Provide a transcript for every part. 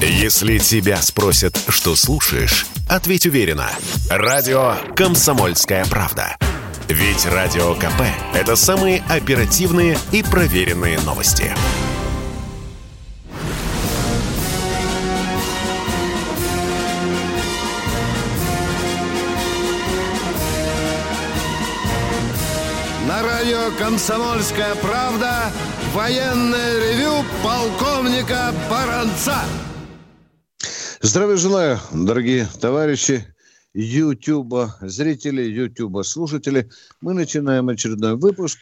Если тебя спросят, что слушаешь, ответь уверенно. Радио «Комсомольская правда». Ведь Радио КП – это самые оперативные и проверенные новости. На радио «Комсомольская правда» военное ревю полковника Баранца. Здравия желаю, дорогие товарищи Ютуба, зрители Ютуба, слушатели. Мы начинаем очередной выпуск.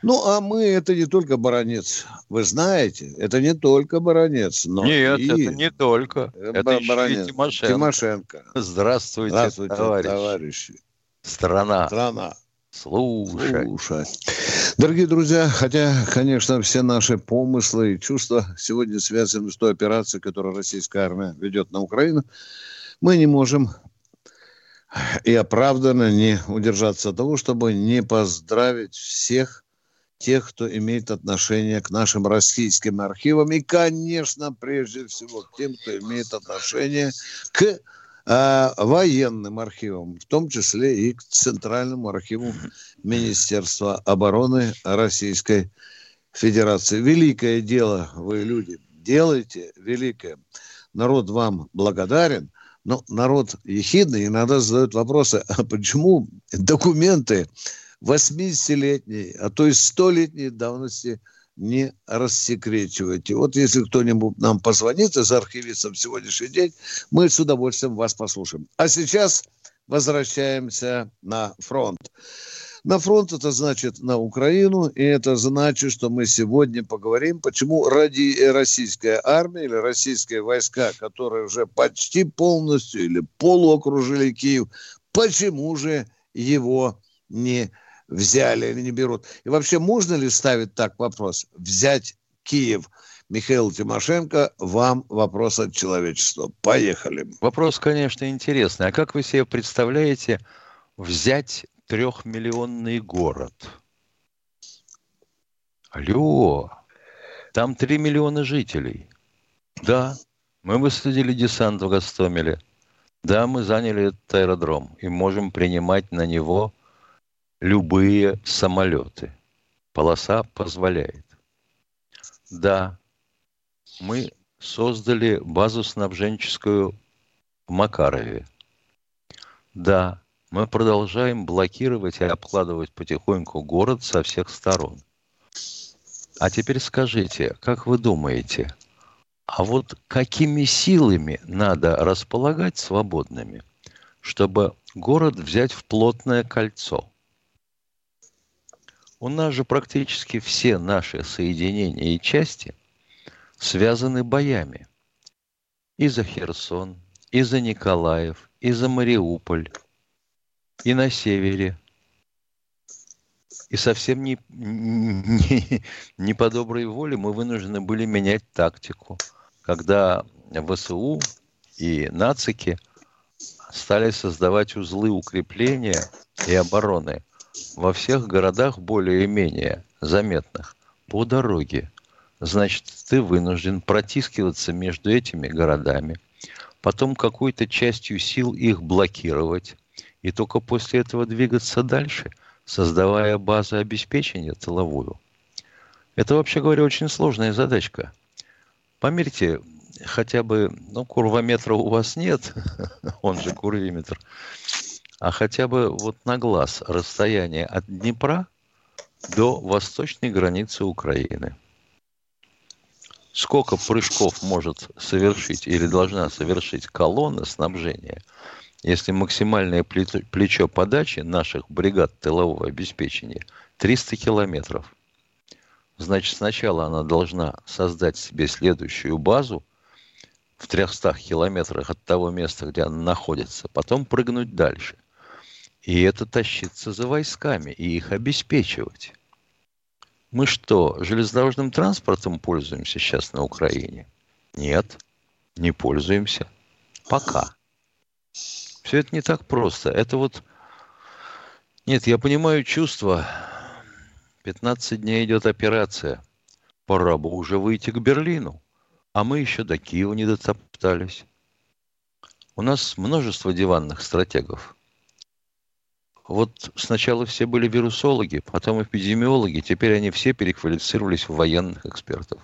Ну, а мы это не только баронец. Вы знаете, это не только баронец, но Нет, и... это не только. Это Бар- еще и баронец. Тимошенко. Тимошенко. Здравствуйте, Здравствуйте, товарищ. товарищи. Страна, Страна. Слушай. Слушай. Дорогие друзья, хотя, конечно, все наши помыслы и чувства сегодня связаны с той операцией, которую российская армия ведет на Украину, мы не можем и оправданно не удержаться от того, чтобы не поздравить всех тех, кто имеет отношение к нашим российским архивам и, конечно, прежде всего к тем, кто имеет отношение к военным архивам, в том числе и к Центральному архиву Министерства обороны Российской Федерации. Великое дело вы, люди, делаете великое. Народ вам благодарен, но народ ехидный иногда задает вопросы, а почему документы 80-летней, а то и 100-летней давности не рассекречиваете. Вот если кто-нибудь нам позвонит из архивистов в сегодняшний день, мы с удовольствием вас послушаем. А сейчас возвращаемся на фронт. На фронт это значит на Украину, и это значит, что мы сегодня поговорим, почему ради российская армия или российские войска, которые уже почти полностью или полуокружили Киев, почему же его не взяли или не берут? И вообще можно ли ставить так вопрос? Взять Киев? Михаил Тимошенко, вам вопрос от человечества. Поехали. Вопрос, конечно, интересный. А как вы себе представляете взять трехмиллионный город? Алло, там три миллиона жителей. Да, мы высадили десант в Гастомеле. Да, мы заняли этот аэродром и можем принимать на него любые самолеты. Полоса позволяет. Да, мы создали базу снабженческую в Макарове. Да, мы продолжаем блокировать и обкладывать потихоньку город со всех сторон. А теперь скажите, как вы думаете, а вот какими силами надо располагать свободными, чтобы город взять в плотное кольцо? У нас же практически все наши соединения и части связаны боями. И за Херсон, и за Николаев, и за Мариуполь, и на севере. И совсем не, не, не по доброй воле мы вынуждены были менять тактику, когда ВСУ и нацики стали создавать узлы укрепления и обороны во всех городах более-менее заметных по дороге. Значит, ты вынужден протискиваться между этими городами, потом какой-то частью сил их блокировать, и только после этого двигаться дальше, создавая базу обеспечения тыловую. Это, вообще говоря, очень сложная задачка. Померьте хотя бы, ну, курвометра у вас нет, он же курвиметр, а хотя бы вот на глаз расстояние от Днепра до восточной границы Украины. Сколько прыжков может совершить или должна совершить колонна снабжения, если максимальное плечо подачи наших бригад тылового обеспечения 300 километров? Значит, сначала она должна создать себе следующую базу в 300 километрах от того места, где она находится, потом прыгнуть дальше. И это тащиться за войсками и их обеспечивать. Мы что, железнодорожным транспортом пользуемся сейчас на Украине? Нет, не пользуемся. Пока. Все это не так просто. Это вот... Нет, я понимаю чувство. 15 дней идет операция. Пора бы уже выйти к Берлину. А мы еще до Киева не дотоптались. У нас множество диванных стратегов. Вот сначала все были вирусологи, потом эпидемиологи, теперь они все переквалифицировались в военных экспертов.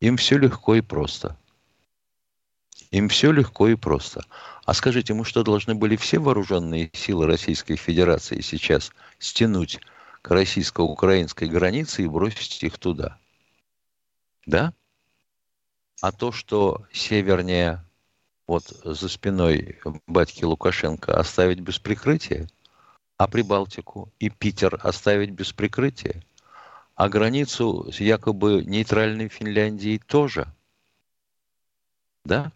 Им все легко и просто. Им все легко и просто. А скажите, мы что, должны были все вооруженные силы Российской Федерации сейчас стянуть к российско-украинской границе и бросить их туда? Да? А то, что севернее, вот за спиной батьки Лукашенко оставить без прикрытия, а Прибалтику и Питер оставить без прикрытия, а границу с якобы нейтральной Финляндией тоже, да?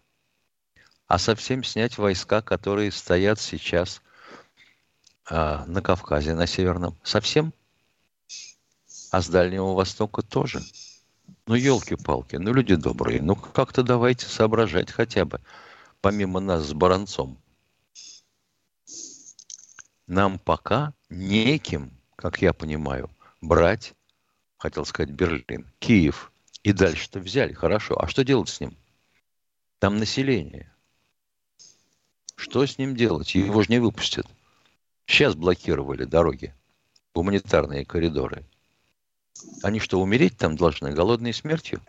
А совсем снять войска, которые стоят сейчас а, на Кавказе, на Северном, совсем? А с Дальнего Востока тоже – ну, елки-палки, ну, люди добрые, ну, как-то давайте соображать хотя бы, помимо нас с Баранцом. Нам пока неким, как я понимаю, брать, хотел сказать, Берлин, Киев. И дальше-то взяли, хорошо. А что делать с ним? Там население. Что с ним делать? Его же не выпустят. Сейчас блокировали дороги, гуманитарные коридоры. Они что, умереть там должны голодной смертью?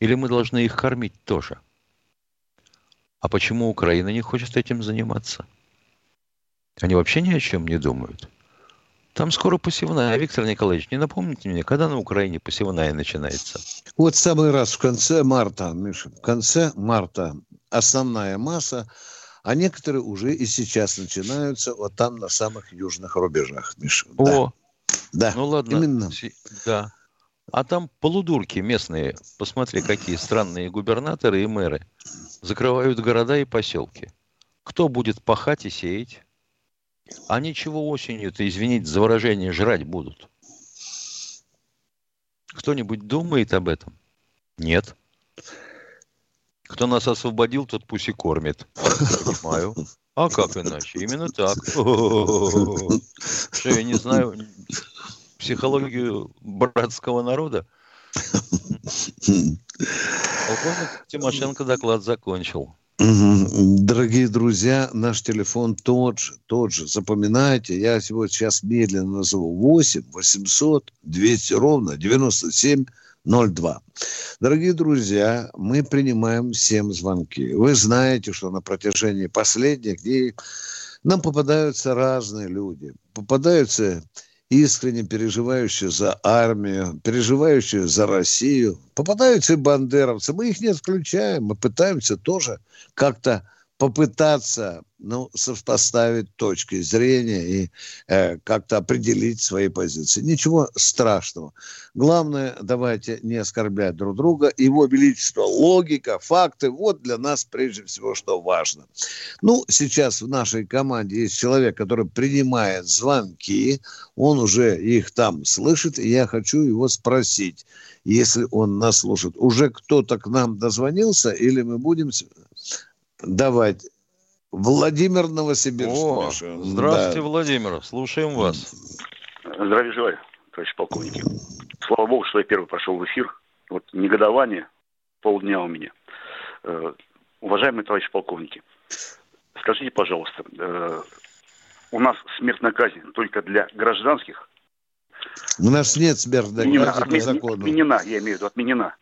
Или мы должны их кормить тоже? А почему Украина не хочет этим заниматься? Они вообще ни о чем не думают. Там скоро посевная. Виктор Николаевич, не напомните мне, когда на Украине посевная начинается? Вот самый раз в конце марта, Миша, в конце марта основная масса, а некоторые уже и сейчас начинаются вот там на самых южных рубежах, Миша. О, да. Да, ну ладно. Именно. Да. А там полудурки местные, посмотри, какие странные губернаторы и мэры, закрывают города и поселки. Кто будет пахать и сеять? А ничего осенью-то, извините за выражение, жрать будут. Кто-нибудь думает об этом? Нет. Кто нас освободил, тот пусть и кормит. Понимаю. А как иначе? Именно так. Что, я не знаю психологию братского народа? Полковник Тимошенко доклад закончил. Дорогие друзья, наш телефон тот же, тот же. Запоминайте, я его сейчас медленно назову. 8 800 200 ровно 97 02. Дорогие друзья, мы принимаем всем звонки. Вы знаете, что на протяжении последних дней нам попадаются разные люди. Попадаются искренне переживающие за армию, переживающие за Россию. Попадаются и бандеровцы. Мы их не отключаем. Мы пытаемся тоже как-то попытаться ну, сопоставить точки зрения и э, как-то определить свои позиции. Ничего страшного. Главное, давайте не оскорблять друг друга. Его величество, логика, факты, вот для нас прежде всего, что важно. Ну, сейчас в нашей команде есть человек, который принимает звонки, он уже их там слышит, и я хочу его спросить, если он нас слушает. Уже кто-то к нам дозвонился, или мы будем давать. Владимир Новосибирск. О, здравствуйте, да. Владимир. Слушаем вас. Здравия желаю, товарищ полковник. Слава богу, что я первый прошел в эфир. Вот негодование полдня у меня. Э, уважаемые товарищи полковники, скажите, пожалуйста, э, у нас смертная казнь только для гражданских? У нас нет смертной казни по закону. Отменена, я имею в виду, отменена.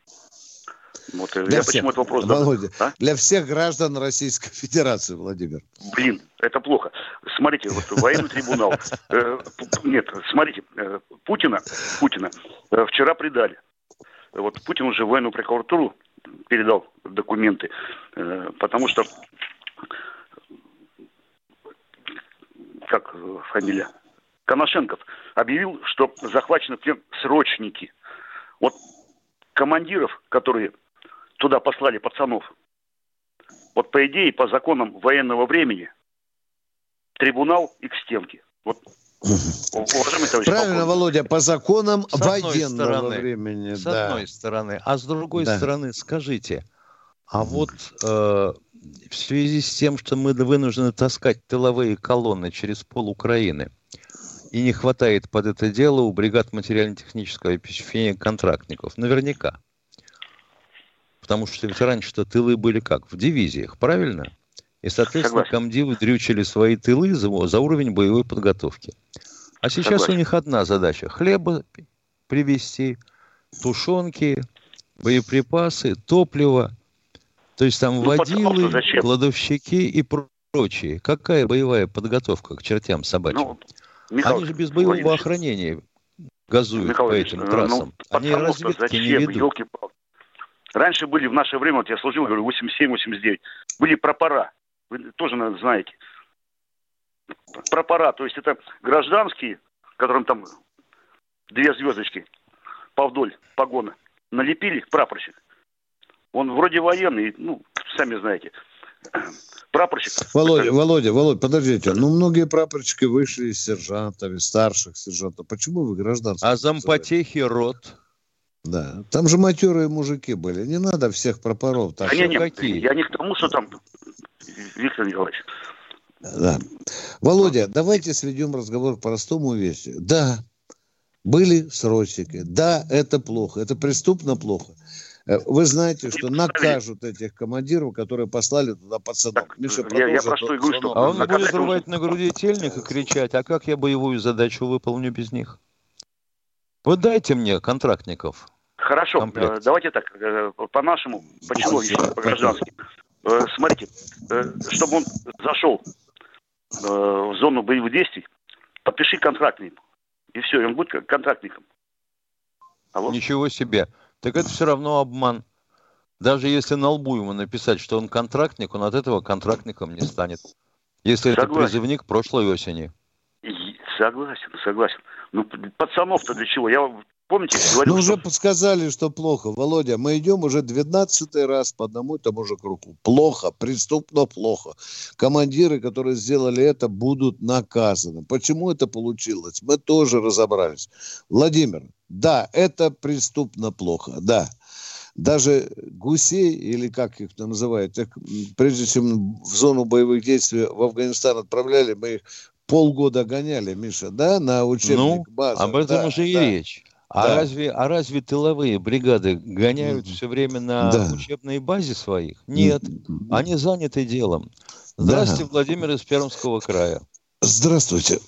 Вот, э, для я всех, почему этот вопрос Володя, а? для всех граждан Российской Федерации, Владимир. Блин, это плохо. Смотрите, вот военный трибунал. Э, нет, смотрите, э, Путина, Путина вчера предали. Вот Путин уже военную прокуратуру передал документы, потому что как фамилия? Коношенков объявил, что захвачены в плен срочники. Вот командиров, которые туда послали пацанов. Вот по идее, по законам военного времени, трибунал и к стенке. Вот Уважаемый товарищ Правильно, Володя, по законам с военного стороны, времени. С да. одной стороны. А с другой да. стороны, скажите, а вот э, в связи с тем, что мы вынуждены таскать тыловые колонны через пол Украины, и не хватает под это дело у бригад материально-технического обеспечения контрактников, наверняка – Потому что ведь раньше-то тылы были как? В дивизиях, правильно? И, соответственно, Согласен. комдивы дрючили свои тылы за, за уровень боевой подготовки. А сейчас Согласен. у них одна задача. Хлеба привезти, тушенки, боеприпасы, топливо. То есть там ну, водилы, кладовщики и прочие. Какая боевая подготовка к чертям собачьим? Ну, Михаил Они же без боевого охранения газуют Михаил по этим ну, трассам. Ну, Они разведки зачем, не ведут. Раньше были в наше время, вот я служил, говорю, 87-89, были пропора. Вы тоже, наверное, знаете. Пропора, то есть это гражданские, которым там две звездочки повдоль погона налепили прапорщик. Он вроде военный, ну, сами знаете, прапорщик. Володя, это... Володя, Володя, подождите. Ну, многие прапорщики вышли из сержантов, из старших сержантов. Почему вы гражданских? А зампотехи рот? Да, там же матерые мужики были. Не надо всех пропоров. Так, а не, не, какие? Я не к тому, что там, Виктор Николаевич. Да. Володя, давайте сведем разговор к простому вещи. Да, были срочники. Да, это плохо. Это преступно плохо. Э, вы знаете, что накажут этих командиров, которые послали туда пацанов. Так, Миша, я, я про что и говорю, что... А он будет рвать на груди тельник и кричать, а как я боевую задачу выполню без них? Вот дайте мне контрактников. Хорошо, комплект. Э, давайте так, э, по-нашему, по-человечески, по-граждански. Смотрите, чтобы он зашел в зону боевых действий, подпиши контрактник. И все, и он будет контрактником. Алло? Ничего себе. Так это все равно обман. Даже если на лбу ему написать, что он контрактник, он от этого контрактником не станет. Если согласен. это призывник прошлой осени. Согласен, согласен. Ну, пацанов-то для чего? Я помните, говорил, Ну, уже что... подсказали, что плохо. Володя, мы идем уже 12 раз по одному и тому же кругу. Плохо, преступно плохо. Командиры, которые сделали это, будут наказаны. Почему это получилось? Мы тоже разобрались. Владимир, да, это преступно плохо, да. Даже гусей, или как их там называют, так, прежде чем в зону боевых действий в Афганистан отправляли, мы их полгода гоняли, Миша, да, на учебных ну, базах. об этом да, уже и речь. А, да. разве, а разве тыловые бригады гоняют все время на да. учебной базе своих? Нет, они заняты делом. Здравствуйте, да. Владимир из Пермского края. Здравствуйте.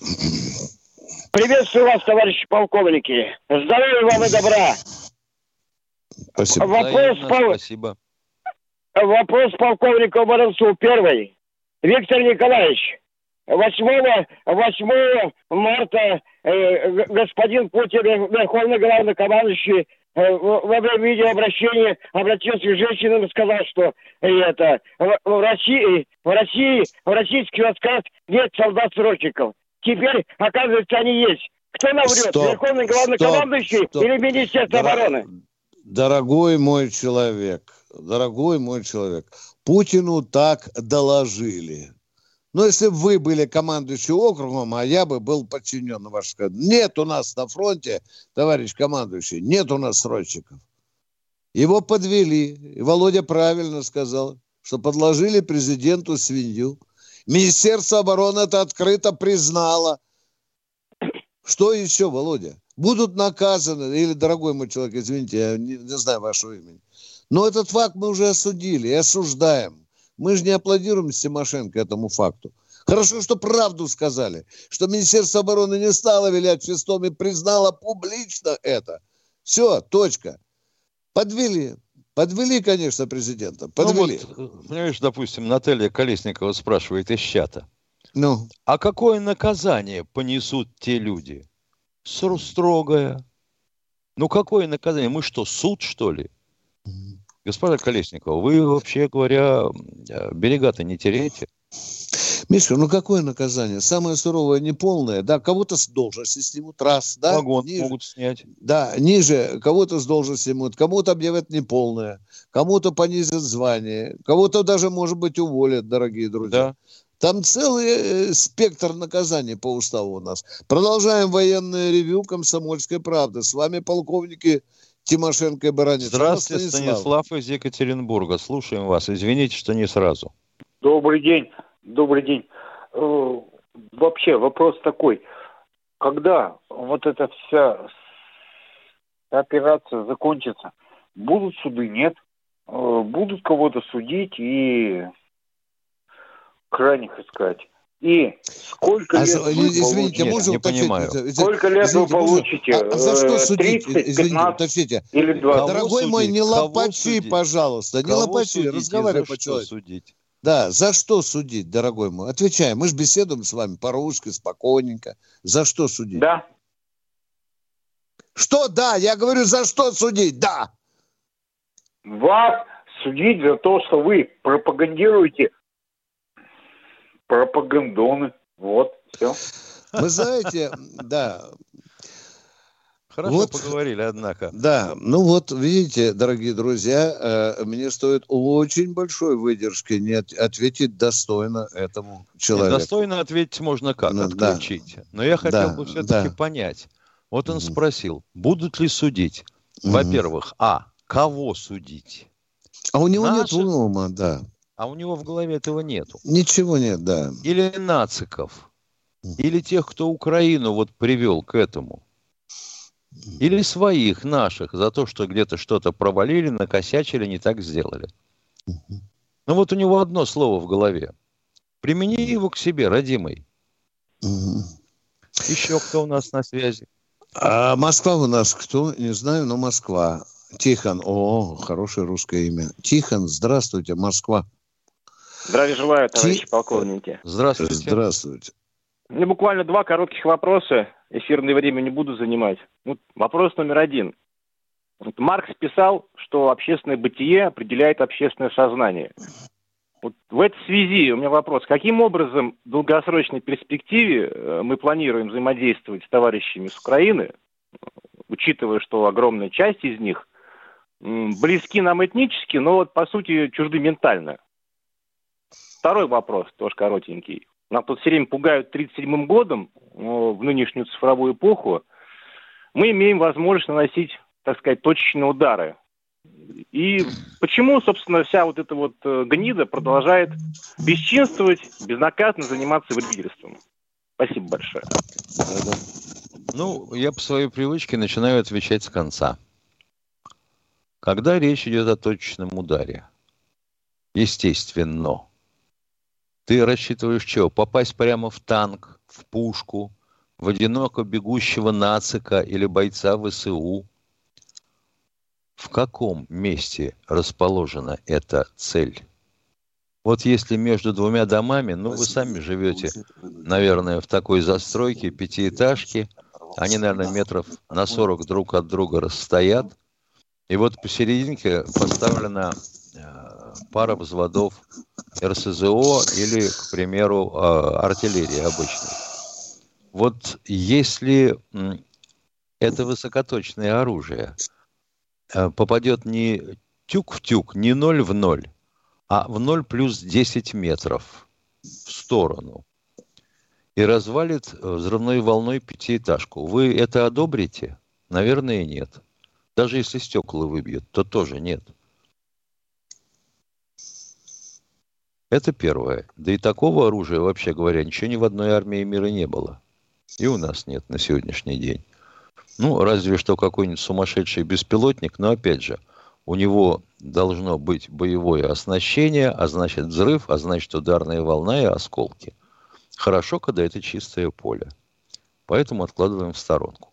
Приветствую вас, товарищи полковники. Здоровья вам и добра. Спасибо. Вопрос, пол... Спасибо. Вопрос полковнику Воронцу. Первый. Виктор Николаевич, 8, 8 марта э, господин Путин, Верховный Главнокомандующий, э, во время видеообращения обратился к женщинам и сказал, что э, это в, в России, в России, в российских войсках нет солдат-срочников. Теперь, оказывается, они есть. Кто наврет? Стоп, Верховный главнокомандующий стоп, стоп. или Министерство Дор- обороны? Дорогой мой человек, дорогой мой человек, Путину так доложили. Но если бы вы были командующим округом, а я бы был подчиненным вашему Нет у нас на фронте, товарищ командующий, нет у нас срочников. Его подвели. И Володя правильно сказал, что подложили президенту свинью. Министерство обороны это открыто признало. Что еще, Володя? Будут наказаны, или, дорогой мой человек, извините, я не, не знаю вашего имени. Но этот факт мы уже осудили и осуждаем. Мы же не аплодируем Тимошенко этому факту. Хорошо, что правду сказали, что Министерство обороны не стало вилять шестом и признало публично это. Все, точка. Подвели. Подвели, конечно, президента. Подвели. Ну вот, понимаешь, допустим, Наталья Колесникова спрашивает из чата. Ну? А какое наказание понесут те люди? Строгое. Ну, какое наказание? Мы что, суд, что ли? Господа Колесникова, вы, вообще говоря, э, берега-то не теряете? Миша, ну какое наказание? Самое суровое, неполное, да, кого-то с должности снимут, раз, да? Вагон ниже, могут снять. Да, ниже кого-то с должности снимут, кому-то объявят неполное, кому-то понизят звание, кого-то даже, может быть, уволят, дорогие друзья. Да. Там целый э, спектр наказаний по уставу у нас. Продолжаем военное ревю «Комсомольской правды». С вами полковники Тимошенко и Баранец. Здравствуйте, Станислав. Станислав из Екатеринбурга. Слушаем вас. Извините, что не сразу. Добрый день. Добрый день. Э, вообще вопрос такой. Когда вот эта вся операция закончится, будут суды, нет? э, будут кого-то судить и крайних искать? И сколько А лет за- вы извините, получите? можно не понимаю. Извините, Сколько лет вы можно? получите? А, а за что Э, судить? 30, Извините, 15 уточните. или 20? Кого Дорогой мой, не судить? Кого лопачи, судить? пожалуйста, не Кого лопачи, судить и разговаривай по человеку. судить? Да, за что судить, дорогой мой? Отвечаем, мы же беседуем с вами по-русски, спокойненько. За что судить? Да. Что да? Я говорю, за что судить? Да. Вас судить за то, что вы пропагандируете пропагандоны. Вот, все. Вы знаете, да, Хорошо Вот. поговорили, однако. да, ну вот, видите, дорогие друзья, э, мне стоит очень большой выдержки не от- ответить достойно этому Нет, человеку. Достойно ответить можно как? Ну, да. Отключить. Но я хотел Да, бы все-таки да. понять. Вот он спросил, будут ли судить? Во-первых, а, кого судить? А у него нет Наши- ума, да. А у него в голове этого нету. Ничего нет, да. Или нациков, или тех, кто Украину вот привел к этому. Или своих, наших, за то, что где-то что-то провалили, накосячили, не так сделали. Ну вот у него одно слово в голове. Примени его к себе, родимый. Еще кто у нас на связи? А Москва у нас кто? Не знаю, но Москва. Тихон. О, хорошее русское имя. Тихон, здравствуйте, Москва. Здравия желаю, товарищи Ти- полковники. Здравствуйте. Здравствуйте. Мне буквально два коротких вопроса. Эфирное время не буду занимать. Ну, вопрос номер один. Вот Маркс писал, что общественное бытие определяет общественное сознание. Вот в этой связи у меня вопрос. Каким образом в долгосрочной перспективе э, мы планируем взаимодействовать с товарищами с Украины, учитывая, что огромная часть из них близки нам этнически, но вот по сути чужды ментально? Второй вопрос, тоже коротенький. Нас тут все время пугают 37-м годом но в нынешнюю цифровую эпоху. Мы имеем возможность наносить, так сказать, точечные удары. И почему, собственно, вся вот эта вот э, гнида продолжает бесчинствовать, безнаказанно заниматься вредительством? Спасибо большое. Ну, я по своей привычке начинаю отвечать с конца. Когда речь идет о точечном ударе, естественно, ты рассчитываешь что? Попасть прямо в танк, в пушку, в одиноко бегущего нацика или бойца ВСУ? В каком месте расположена эта цель? Вот если между двумя домами, ну вы сами живете, наверное, в такой застройке, пятиэтажки, они, наверное, метров на 40 друг от друга расстоят, и вот посерединке поставлена э, пара взводов РСЗО или, к примеру, э, артиллерии обычной. Вот если это высокоточное оружие э, попадет не тюк в тюк, не ноль в ноль, а в 0 плюс 10 метров в сторону и развалит э, взрывной волной пятиэтажку. Вы это одобрите? Наверное, нет. Даже если стекла выбьют, то тоже нет. Это первое. Да и такого оружия, вообще говоря, ничего ни в одной армии мира не было. И у нас нет на сегодняшний день. Ну, разве что какой-нибудь сумасшедший беспилотник, но опять же, у него должно быть боевое оснащение, а значит взрыв, а значит ударная волна и осколки. Хорошо, когда это чистое поле. Поэтому откладываем в сторонку.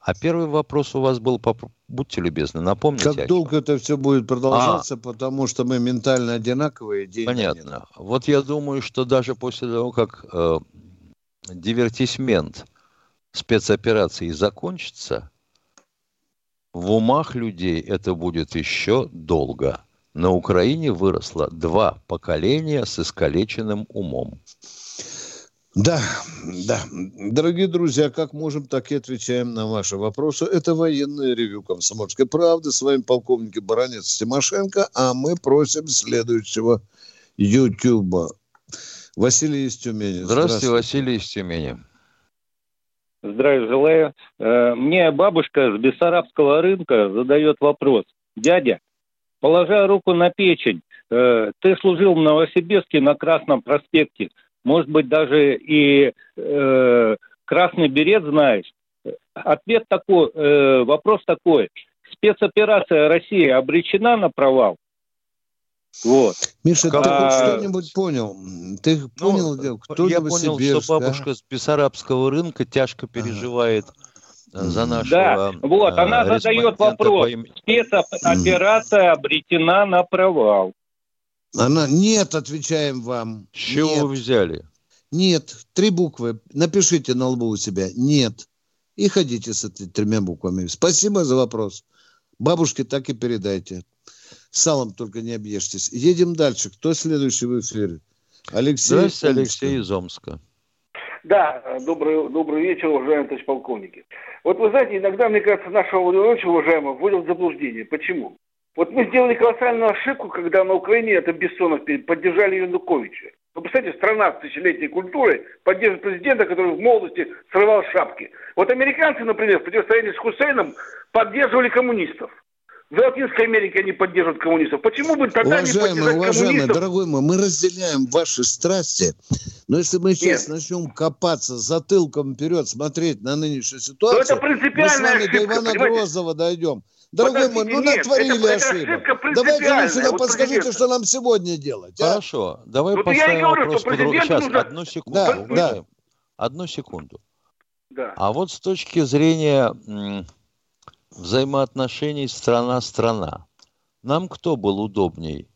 А первый вопрос у вас был, поп- будьте любезны, напомните. Как долго это все будет продолжаться, А. потому что мы ментально одинаковые. денег нет. Понятно. Вот я думаю, что даже после того, как э, дивертисмент спецоперации закончится, в умах людей это будет еще долго. На Украине выросло два поколения с искалеченным умом. Да, да. Дорогие друзья, как можем, так и отвечаем на ваши вопросы. Это военное ревю «Комсомольской правды». С вами полковник Баранец Тимошенко, а мы просим следующего Ютуба. Василий из Тюмени. Здравствуйте, Василий из Тюмени. Здравия желаю. Э, Мне бабушка с Бессарабского рынка задает вопрос. Дядя, положа руку на печень, э, ты служил в Новосибирске на Красном проспекте. Может быть, даже и э, красный берет знаешь. Ответ такой, э, вопрос такой. Спецоперация России обречена на провал? Вот. Миша, ты А, хоть что-нибудь понял? Ты Ну, понял, где- кто Я понял, что Новосибирск, а? бабушка с Бессарабского рынка тяжко переживает э, за нашего Да, вот, э, она задает вопрос. по имени- Спецоперация обретена на провал. Она, нет, отвечаем вам. С чего Нет. вы взяли? Нет, три буквы. Напишите на лбу у себя. Нет. И ходите с этими тремя буквами. Спасибо за вопрос. Бабушке так и передайте. Салом только не объешьтесь. Едем дальше. Кто следующий в эфире? Алексей. Здравствуйте. Алексей из Омска. Да, добрый, добрый вечер, уважаемые товарищи полковники. Вот вы знаете, иногда, мне кажется, нашего очень уважаемого вводят в заблуждение. Почему? Вот мы сделали колоссальную ошибку, когда на Украине, это Бессонов, поддержали Януковича. Вы представляете, страна с тысячелетней культурой поддерживает президента, который в молодости срывал шапки. Вот американцы, например, в противостоянии с Хусейном поддерживали коммунистов. В Латинской Америке они поддерживают коммунистов. Почему бы тогда не Уважаемый, поддержать уважаемый, коммунистов? дорогой мой, мы разделяем ваши страсти, но если мы сейчас Нет. начнем копаться затылком вперед, смотреть на нынешнюю Но ситуацию, это мы с принципиальная вами до ошибка, Ивана понимаете? Грозного дойдем. Дорогой мой, Подождите, ну нет, натворили это- это ошибок. ошибка Давайте принципиальная. лучше нам Вот подскажите, президент- что нам сегодня делать. а? Хорошо, давай Вот я и поставим говорю, вопрос что по-другому. Сейчас, нужно- одну секунду. Да, уважаемый. Одну секунду. Да. А вот с точки зрения м, взаимоотношений страна-страна, нам кто был удобней?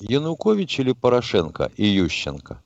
Янукович или Порошенко и Ющенко?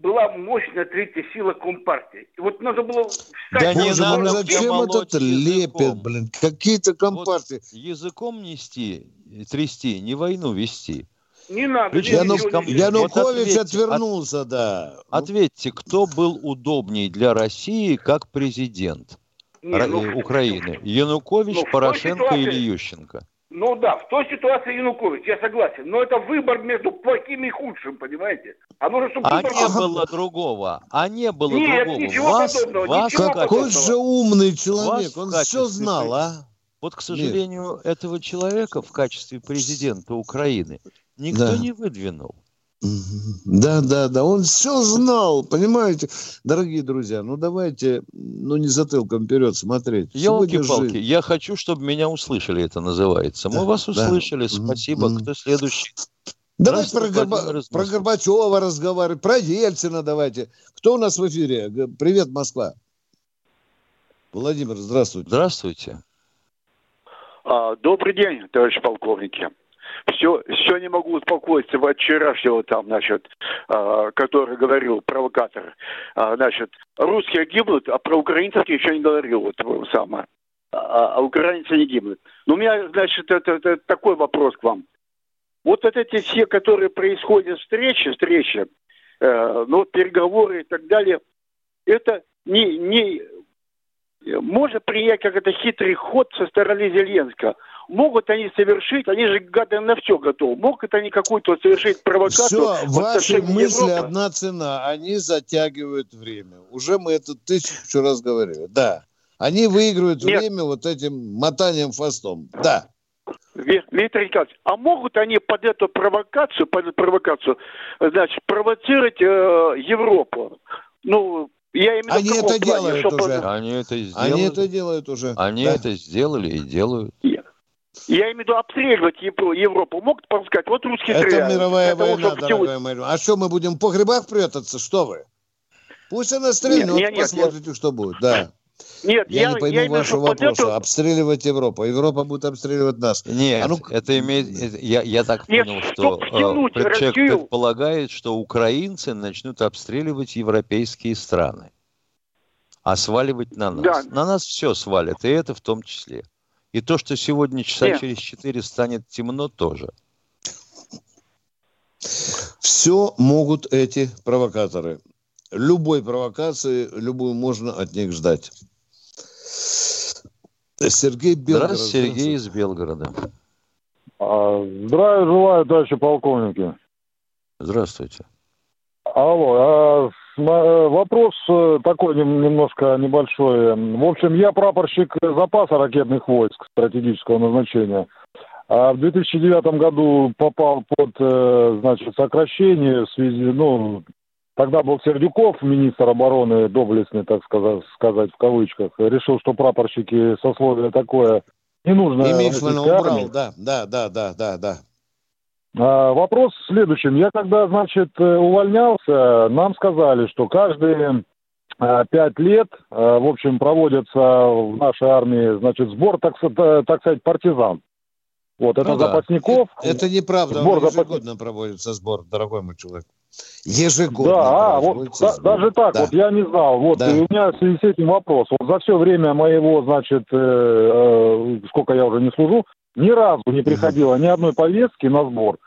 Была мощная третья сила Компартии. И вот надо было встать... Да не Боже надо ну зачем этот лепет, языком. блин? Какие-то компартии. Языком нести, трясти, не войну вести. Не надо. Ключ- не- Яну- ничего не- Я- Янукович Вот ответьте, отвернулся, да. Ну, Ответьте, кто был удобней для России как президент Не, Ра- ну, Украины? Янукович, ну, в той Порошенко или Ющенко? Ну да, в той ситуации Янукович, я согласен. Но это выбор между плохим и худшим, понимаете? А нужно, чтобы А выбор не был- было другого. А не было Нет, другого. ничего вас, подобного, вас ничего Какой же умный человек, Вас он качестве все знал, а? Вот, к сожалению, этого человека в качестве президента Украины никто Да. не выдвинул. Да, да, да, он все знал, понимаете? Дорогие друзья, ну давайте, ну не затылком вперед смотреть. Елки-палки, я хочу, чтобы меня услышали, это называется. Мы Да, вас да. услышали, Мгм, спасибо. мгм. Кто следующий? Давайте про, Горба- про. Горбачева разговаривать, про Ельцина давайте. Кто у нас в эфире? Привет, Москва. Владимир, здравствуйте. Здравствуйте. А, Добрый день, товарищ полковники. Все, все не могу успокоиться от вчерашнего там, значит, а, который говорил провокатор. А, значит, русские гибнут, а про украинцев еще не говорил, вот э, самое. А, а украинцы не гибнут. Но у меня, значит, это, это такой вопрос к вам. Вот вот эти все, которые происходят встречи, встречи, э, ну, вот переговоры и так далее, это не, не можно принять как это хитрый ход со стороны Зеленского. Могут они совершить, они же гады на все готовы. Могут они какую-то совершить провокацию Все, ваши мысли Европы? одна цена. Они затягивают время. Уже мы это тысячу раз говорили. Да. Они выигрывают Нет. время вот этим мотанием хвостом. Да. Ви- Виктор Николаевич, а могут они под эту провокацию, под эту провокацию, значит, провоцировать э, Европу? Ну, я именно Они это плане, делают чтобы- уже. Они это сделали. Они это делают уже. Они Да. это сделали и делают. Я имею в виду обстреливать Евро- Европу. Могут сказать, вот русские Это стреляют. мировая Для того, война, чтобы дорогая моя. А что, мы будем по грибах прятаться? Что вы? Пусть она стрельнет, Нет, нет, нет, посмотрите, что будет. Да. Нет, Я, я, не я пойму виду, вашего вопроса. эту- Обстреливать Европу. Европа будет обстреливать нас. Нет, А ну- это имеет... это- я, я так Нет, понял, что чтоб втянуть э, человек Россию- предполагает, что украинцы начнут обстреливать европейские страны. А сваливать на нас. Да. На нас все свалят, и это в том числе. И то, что сегодня часа Нет. через четыре станет темно, тоже. Все могут эти провокаторы. Любой провокации, любую можно от них ждать. Сергей Белгород. Здравствуйте, Сергей из Белгорода. А, Здравия желаю, товарищи полковники. Здравствуйте. Алло, а, вопрос э, такой нем- немножко небольшой. В общем, я прапорщик запаса ракетных войск стратегического назначения. А в 2009 году попал под, э, значит, сокращение в связи, ну, тогда был Сердюков, министр обороны, доблестный, так сказать, сказать в кавычках, решил, что прапорщики сословие такое не нужно И российской убрал, да, да, да, да, да, да. А, вопрос в следующем. Я когда, значит, э, увольнялся, нам сказали, что каждые а, пять лет, а, в общем, проводится в нашей армии, значит, сбор, так, так сказать, партизан. Вот, это ну, запасников. Это, это неправда, сбор ежегодно запас... проводится сбор, дорогой мой человек. Ежегодно. Да, а, вот да, даже так, да. вот я не знал. Вот да. и у меня в связи с этим вопрос. Вот за все время моего, значит, э, э, сколько я уже не служу, ни разу не приходило ни одной повестки на сбор.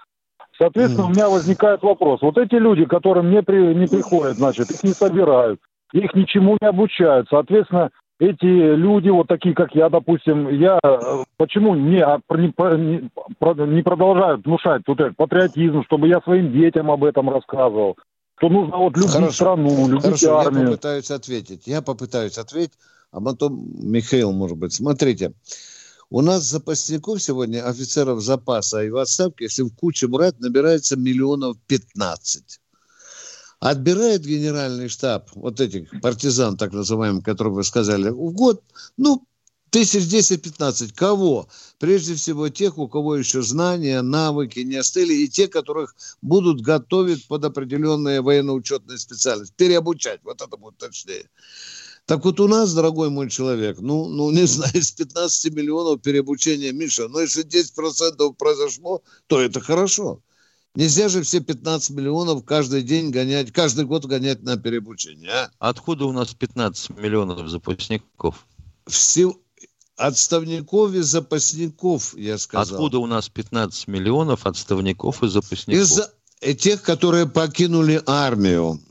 Соответственно, у меня возникает вопрос. Вот эти люди, которым не, при, не приходят, значит, их не собирают, их ничему не обучают. Соответственно, эти люди, вот такие, как я, допустим, я э, почему не, а, не, не продолжают внушать вот этот патриотизм, чтобы я своим детям об этом рассказывал? Что нужно вот любить Хорошо. страну, любить Хорошо, армию. я попытаюсь ответить. Я попытаюсь ответить, а потом Михаил, может быть. Смотрите, у нас запасников сегодня, офицеров запаса и в отставке, если в кучу брать, набирается миллионов 15. Отбирает генеральный штаб вот этих партизан, так называемых, которые вы сказали, в год, ну, тысяч десять-пятнадцать. Кого? Прежде всего тех, у кого еще знания, навыки не остыли, и те, которых будут готовить под определенные военно-учетные специальности. Переобучать, вот это будет точнее. Так вот у нас, дорогой мой человек, ну, ну не знаю, из 15 миллионов переобучения, Миша, но если 10% произошло, то это хорошо. Нельзя же все 15 миллионов каждый день гонять, каждый год гонять на переобучение. А? Откуда у нас 15 миллионов запасников? Все отставников и запасников, я сказал. Откуда у нас 15 миллионов отставников и запасников? Из тех, которые покинули армию.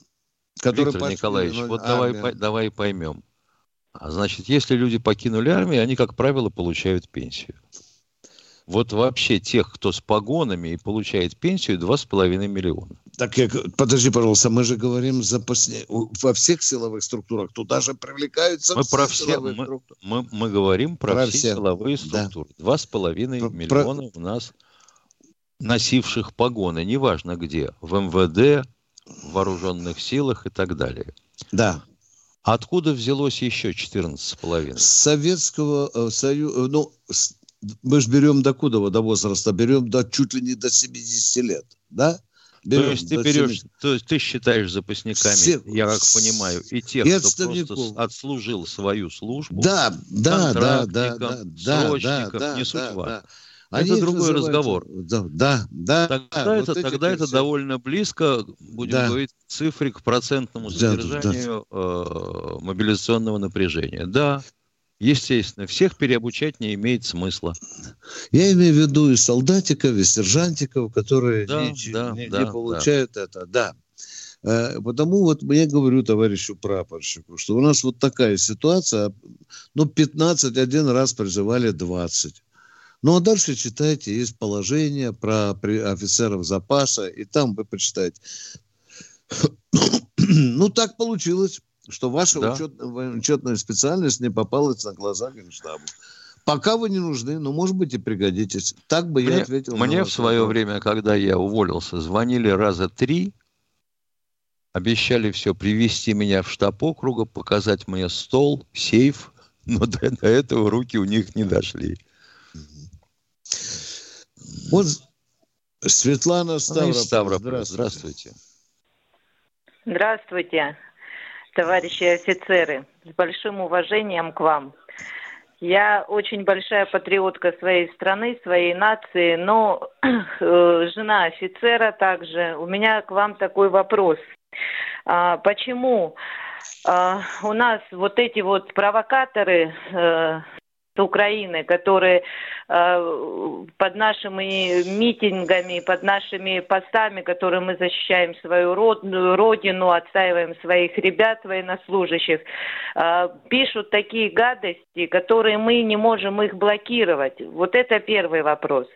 Которые Виктор Николаевич, вот давай, давай поймем. А значит, если люди покинули армию, они, как правило, получают пенсию. Вот вообще тех, кто с погонами и получает пенсию, 2,5 миллиона. Так, я, подожди, пожалуйста, мы же говорим запасне... во всех силовых структурах, туда же привлекаются мы все про все, мы, мы, мы говорим про, про все, все силовые структуры. С половиной миллиона у нас носивших погоны, неважно где, в МВД, в вооруженных силах и так далее. Да. Откуда взялось еще 14,5? С Советского э, Союза, э, ну, мы же берем до куда, до возраста, берем до чуть ли не до 70 лет, да? Берем то есть ты берешь, 70... то есть ты считаешь запасниками, Всех... я как понимаю, и тех, кто просто отслужил свою службу, да, да, да, да, да, срочников, да, не суть да, важно. Да. Они это другой разговор. Да, да, да. Тогда, да, это, вот тогда это довольно близко, будем да. говорить, цифре к процентному содержанию да, да. Э, мобилизационного напряжения. Да, Естественно, всех переобучать не имеет смысла. Я имею в виду и солдатиков, и сержантиков, которые да, не, да, не, да, не получают да. это. Да. Э, потому вот я говорю товарищу прапорщику, что у нас вот такая ситуация, ну, 15 один раз призывали 20. Ну, а дальше читайте, есть положение про офицеров запаса, и там вы почитаете. ну, так получилось что ваша да. учетная, учетная специальность не попалась на глаза Генштабу. Пока вы не нужны, но, может быть, и пригодитесь. Так бы мне, я ответил. Мне в свое вопрос. время, когда я уволился, звонили раза три, обещали все, привести меня в штаб округа, показать мне стол, сейф, но до, до этого руки у них не дошли. Вот Светлана Ставрополь. Ставрополь. Здравствуйте. Здравствуйте товарищи офицеры, с большим уважением к вам. Я очень большая патриотка своей страны, своей нации, но э, жена офицера также. У меня к вам такой вопрос. А, почему а, у нас вот эти вот провокаторы э, Украины, которые э, под нашими митингами, под нашими постами, которые мы защищаем свою родину, отстаиваем своих ребят военнослужащих, э, пишут такие гадости, которые мы не можем их блокировать. Вот это первый вопрос.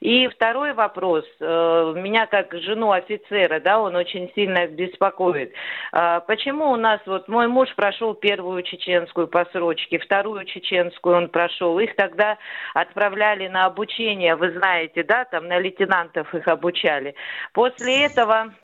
И второй вопрос, э, меня как жену офицера, да, он очень сильно беспокоит. Э, почему у нас, вот мой муж прошел первую чеченскую по срочке, вторую чеченскую он прошел. Их тогда отправляли на обучение, вы знаете, да, там на лейтенантов их обучали. После этого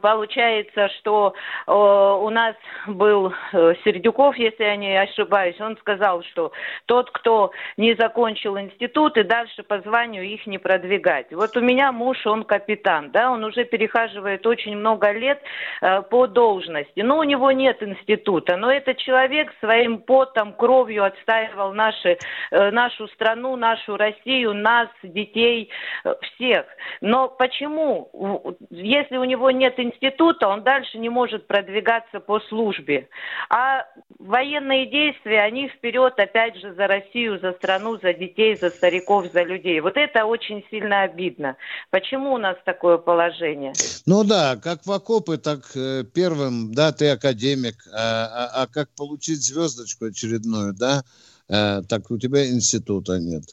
Получается, что э, у нас был э, Сердюков, если я не ошибаюсь, он сказал, что тот, кто не закончил институт и дальше по званию их не продвигать. Вот у меня муж, он капитан, да, он уже перехаживает очень много лет э, по должности, но у него нет института, но этот человек своим потом, кровью отстаивал наши, э, нашу страну, нашу Россию, нас, детей, э, всех. Но почему, если у него нет нет института, он дальше не может продвигаться по службе. А военные действия, они вперед, опять же, за Россию, за страну, за детей, за стариков, за людей. Вот это очень сильно обидно. Почему у нас такое положение? Ну да, как в окопы, так э, первым, да, ты академик, а, а, а как получить звездочку очередную, да, а, так у тебя института нет.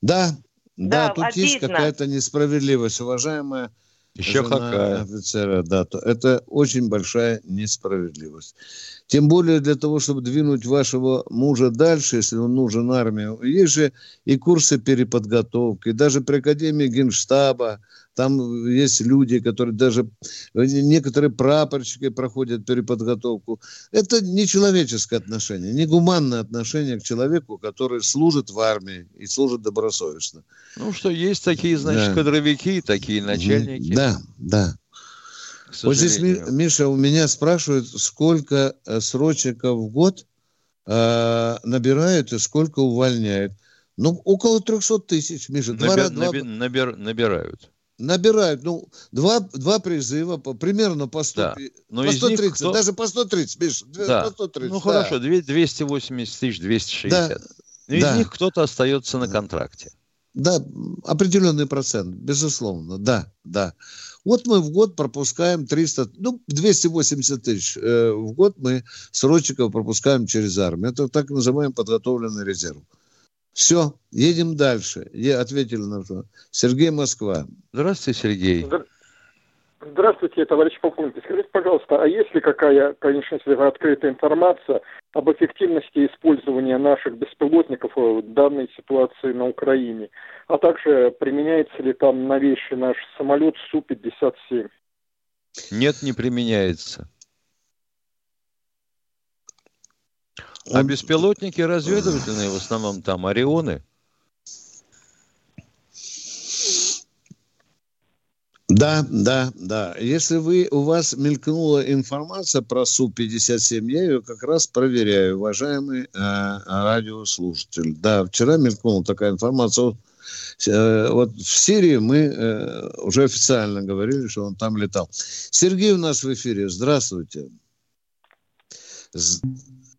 Да, да, да тут обидно. есть какая-то несправедливость, уважаемая еще какая. офицера, да, то это очень большая несправедливость. Тем более для того, чтобы двинуть вашего мужа дальше, если он нужен армии, есть же и курсы переподготовки, даже при Академии Генштаба, там есть люди, которые даже, некоторые прапорщики проходят переподготовку. Это не человеческое отношение, не гуманное отношение к человеку, который служит в армии и служит добросовестно. Ну что, есть такие, значит, да. кадровики, такие начальники. Да, да. Вот здесь, Миша, у меня спрашивают, сколько э, срочников в год э, набирают и сколько увольняют. Ну, около 300 тысяч, Миша. Набер, два, наби, набер, набирают набирают, ну, два, два призыва, по, примерно по, 100, да. Но по 130, кто... даже по 130, Миш, да. по 130. Ну, да. хорошо, 280 тысяч, 260. Да. Но из да. них кто-то остается на контракте. Да, определенный процент, безусловно, да, да. Вот мы в год пропускаем 300, ну, 280 тысяч э, в год мы срочников пропускаем через армию. Это так называемый подготовленный резерв. Все, едем дальше. Я ответил на что. Сергей Москва. Здравствуйте, Сергей. Здравствуйте, товарищ полковник. Скажите, пожалуйста, а есть ли какая, конечно, если открытая информация об эффективности использования наших беспилотников в данной ситуации на Украине? А также применяется ли там новейший наш самолет Су-57? Нет, не применяется. А беспилотники разведывательные в основном там Орионы. Да, да, да. Если вы, у вас мелькнула информация про Су-57, я ее как раз проверяю, уважаемый э, радиослушатель. Да, вчера мелькнула такая информация. Э, вот в Сирии мы э, уже официально говорили, что он там летал. Сергей у нас в эфире. Здравствуйте.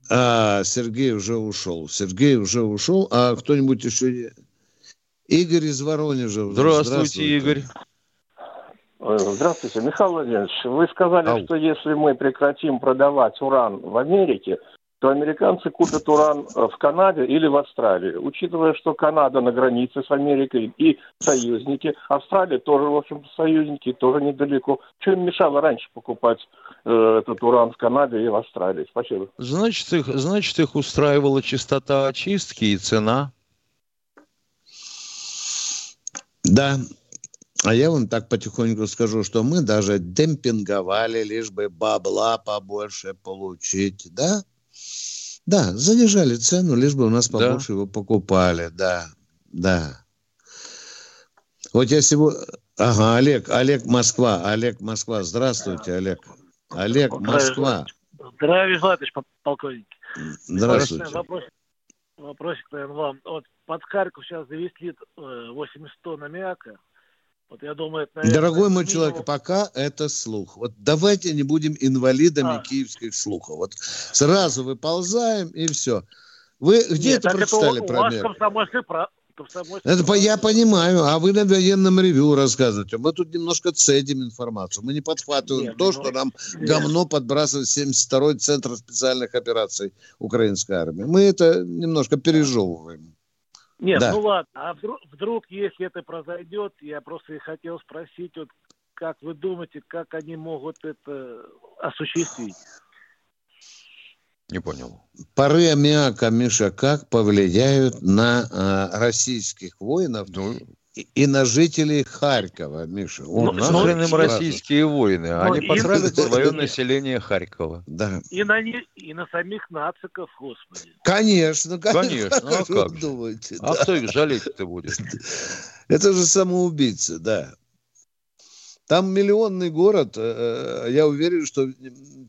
А, Сергей уже ушел. Сергей уже ушел. А кто-нибудь еще... Игорь из Воронежа. Здравствуйте, Здравствуйте. Игорь. Э, здравствуйте, Михаил Владимирович. Вы сказали, Ау. что если мы прекратим продавать уран в Америке, то американцы купят уран э, в Канаде или в Австралии. Учитывая, что Канада на границе с Америкой и союзники, Австралия тоже, в общем-то, союзники, тоже недалеко. Что им мешало раньше покупать э, этот уран в Канаде и в Австралии? Спасибо. Значит их, значит, их устраивала частота очистки и цена. Да, а я вам так потихоньку скажу, что мы даже демпинговали, лишь бы бабла побольше получить, да? Да, занижали цену, лишь бы у нас побольше да. его покупали, да, да. Вот я сегодня... Ага, Олег, Олег Москва, Олег Москва, здравствуйте, Олег. Олег Москва. Здравия желаю, полковник. Здравствуйте. Вопрос, вопросик, наверное, вам. Вот под Харьков сейчас завезли 800 тонн аммиака. Вот я думаю, это, наверное, Дорогой мой минимум... человек, пока это слух. Вот давайте не будем инвалидами а. киевских слухов. Вот сразу выползаем и все. Вы где Нет, это прочитали это про мер? Это я понимаю, а вы на военном ревю рассказываете. Мы тут немножко цедим информацию. Мы не подхватываем Нет, то, что нам Нет. говно подбрасывает 72-й Центр специальных операций украинской армии. Мы это немножко пережевываем. Нет, да. ну ладно. А вдруг, вдруг, если это произойдет, я просто и хотел спросить, вот как вы думаете, как они могут это осуществить? Не понял. Пары аммиака, Миша, как повлияют на э, российских воинов? Ну, и, на жителей Харькова, Миша. Ну, Он нахрен им спрашивает. российские войны? Ну, Они и- потравят свое и- население Харькова. Да. И на, не- и на самих нациков, господи. Конечно, Конечно, а Что как вы же? думаете, А да. кто их жалеть-то будет? Это же самоубийцы, да. Там миллионный город. э, э, Я уверен, что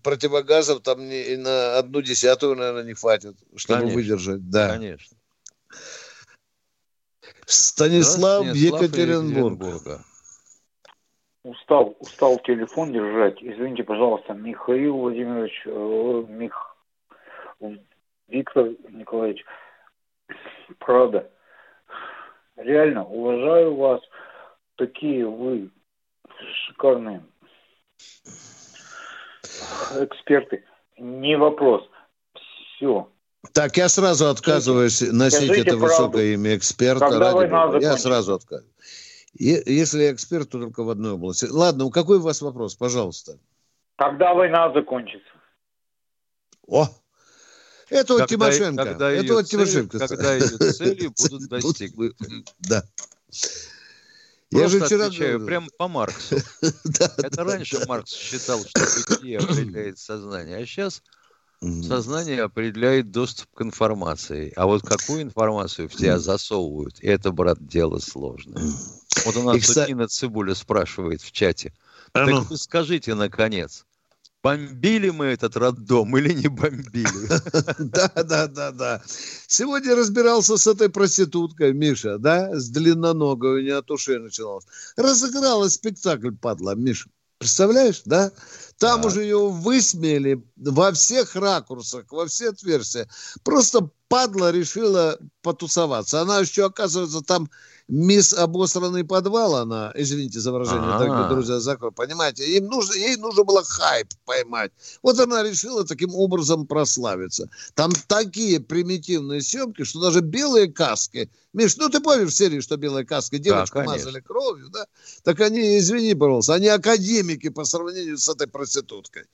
противогазов там не- и на одну десятую, наверное, не хватит, чтобы Конечно. выдержать. Да. Конечно. Станислав, Станислав Екатеринбург. Екатеринбурга. Устал, устал телефон держать. Извините, пожалуйста, Михаил Владимирович, э, Мих... Виктор Николаевич, правда, реально уважаю вас. Такие вы шикарные эксперты. Не вопрос. Все. Так, я сразу отказываюсь носить скажите это правду. высокое имя эксперта. Когда ради война. Я сразу отказываюсь. Е- Если я эксперт, то только в одной области. Ладно, у какой у вас вопрос, пожалуйста? Когда война закончится? О, это вот Тимошенко. когда это вот цели- Тимошенко. когда ее цели будут достигнуты. Да. Я же вчера отвечаю говорил. прямо по Марксу. Это раньше Маркс считал, что бытие определяет сознание, а сейчас сознание определяет доступ к информации. А вот какую информацию в тебя засовывают, это, брат, дело сложное. Вот у нас И, тут кста- Нина Цибуля спрашивает в чате. А Так ну. вы скажите, наконец, бомбили мы этот роддом или не бомбили? Да, да, да, да. Сегодня разбирался с этой проституткой, Миша, да, с длинноногой, у нее от ушей начиналось. Разыграла спектакль, падла, Миша. Представляешь, да? Там уже ее высмеяли во всех ракурсах, во все отверстия. Просто падла решила потусоваться. Она еще, оказывается, там мисс обосранный подвал, она, извините за выражение, дорогие друзья, закрой, понимаете, им нужно, ей нужно было хайп поймать. Вот она решила таким образом прославиться. Там такие примитивные съемки, что даже белые каски, Миш, ну ты помнишь в серии, что белые каски девочку конечно. мазали кровью, да? Так они, извини, пожалуйста, они академики по сравнению с этой проституткой.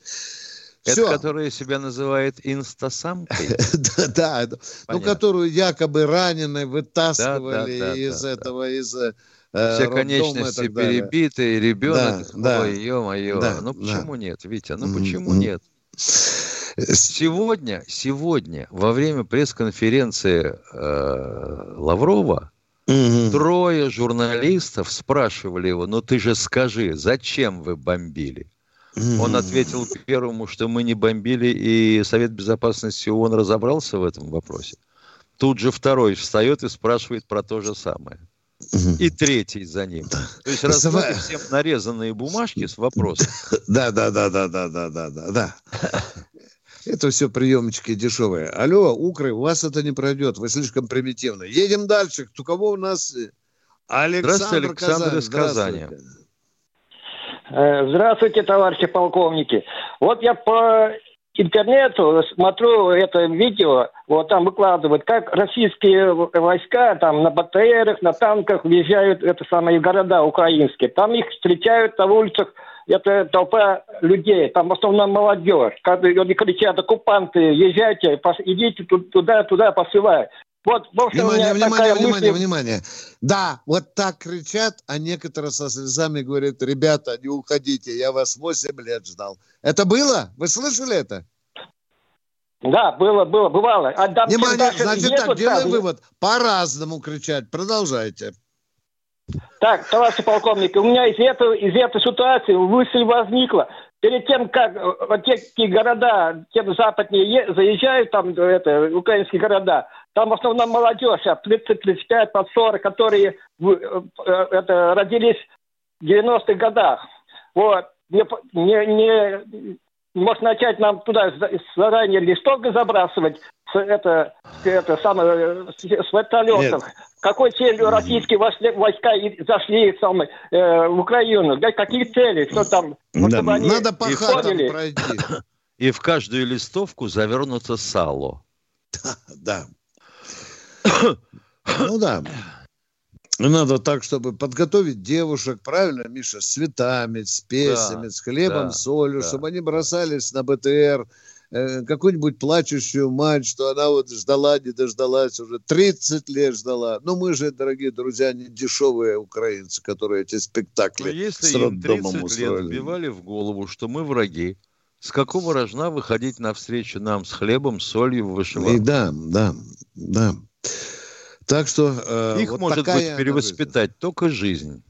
Это Всё. которая себя называет инстасамкой? Да, да, это- ну, которую якобы раненой вытаскивали из этого, из э, Все конечности перебиты, ребенок, ой, ё-моё, ну почему нет, Витя, ну почему нет? Сегодня, сегодня, во время пресс-конференции э, Лаврова, трое журналистов спрашивали его, ну ты же скажи, зачем вы бомбили? Он ответил первому, что мы не бомбили, и Совет Безопасности ООН разобрался в этом вопросе. Тут же второй встает и спрашивает про то же самое. И третий за ним. То есть раздали Давай. всем нарезанные бумажки с вопросом. Да, да, да, да, да, да, да, да, да. Это все приемчики дешевые. Алло, Укры, у вас это не пройдет, вы слишком примитивны. Едем дальше. У кого у нас? Александр Здравствуйте, Александр Казань. из Казани. Здравствуйте. Э, Здравствуйте, товарищи полковники. Вот я по интернету смотрю это видео, вот там выкладывают, как российские войска там на БТРах, на танках въезжают это самые города украинские. Там их встречают на улицах, это толпа людей, там в основном молодежь. Когда они кричат, оккупанты, езжайте, идите ту- туда, туда, посылай. Вот, в общем, Внимание, внимание, такая внимание, мысль- внимание. Да, вот так кричат, а некоторые со слезами говорят, ребята, не уходите, я вас 8 лет ждал. Это было? Вы слышали это? Да, было, было, бывало. А там Внимание, дальше значит нету так, делаем там- вывод. По-разному кричать. Продолжайте. Так, товарищ полковник, у меня из, этого, из этой ситуации мысль возникла. Перед тем, как э, вот те города, тем западнее заезжают, там э, это, украинские города, там в основном молодежь, от 30, 35, под 40, которые э, э, это, родились в 90-х годах. Вот. Не, не, не, может начать нам туда за- заранее листовки забрасывать, с, это, это самое, с, с вертолетов. Нет. Какой целью российские вошли- войска и зашли самое, э, в Украину? Да, какие цели? Что там? Да, они надо по хатам пройти. И в каждую листовку завернуто сало. Да. Ну да. Надо так, чтобы подготовить девушек, правильно, Миша, с цветами, с песнями, Да, с хлебом, да, солью, да. чтобы они бросались на БТР, э, какую-нибудь плачущую мать, что она вот ждала, не дождалась, уже 30 лет ждала. Но мы же, дорогие друзья, не дешевые украинцы, которые эти спектакли Но если с им 30 роддомом лет устроили. вбивали в голову, что мы враги, с какого рожна выходить навстречу нам с хлебом, солью в И вышиванку? да, да, да. Так что э, Их вот может такая быть перевоспитать только жизнь.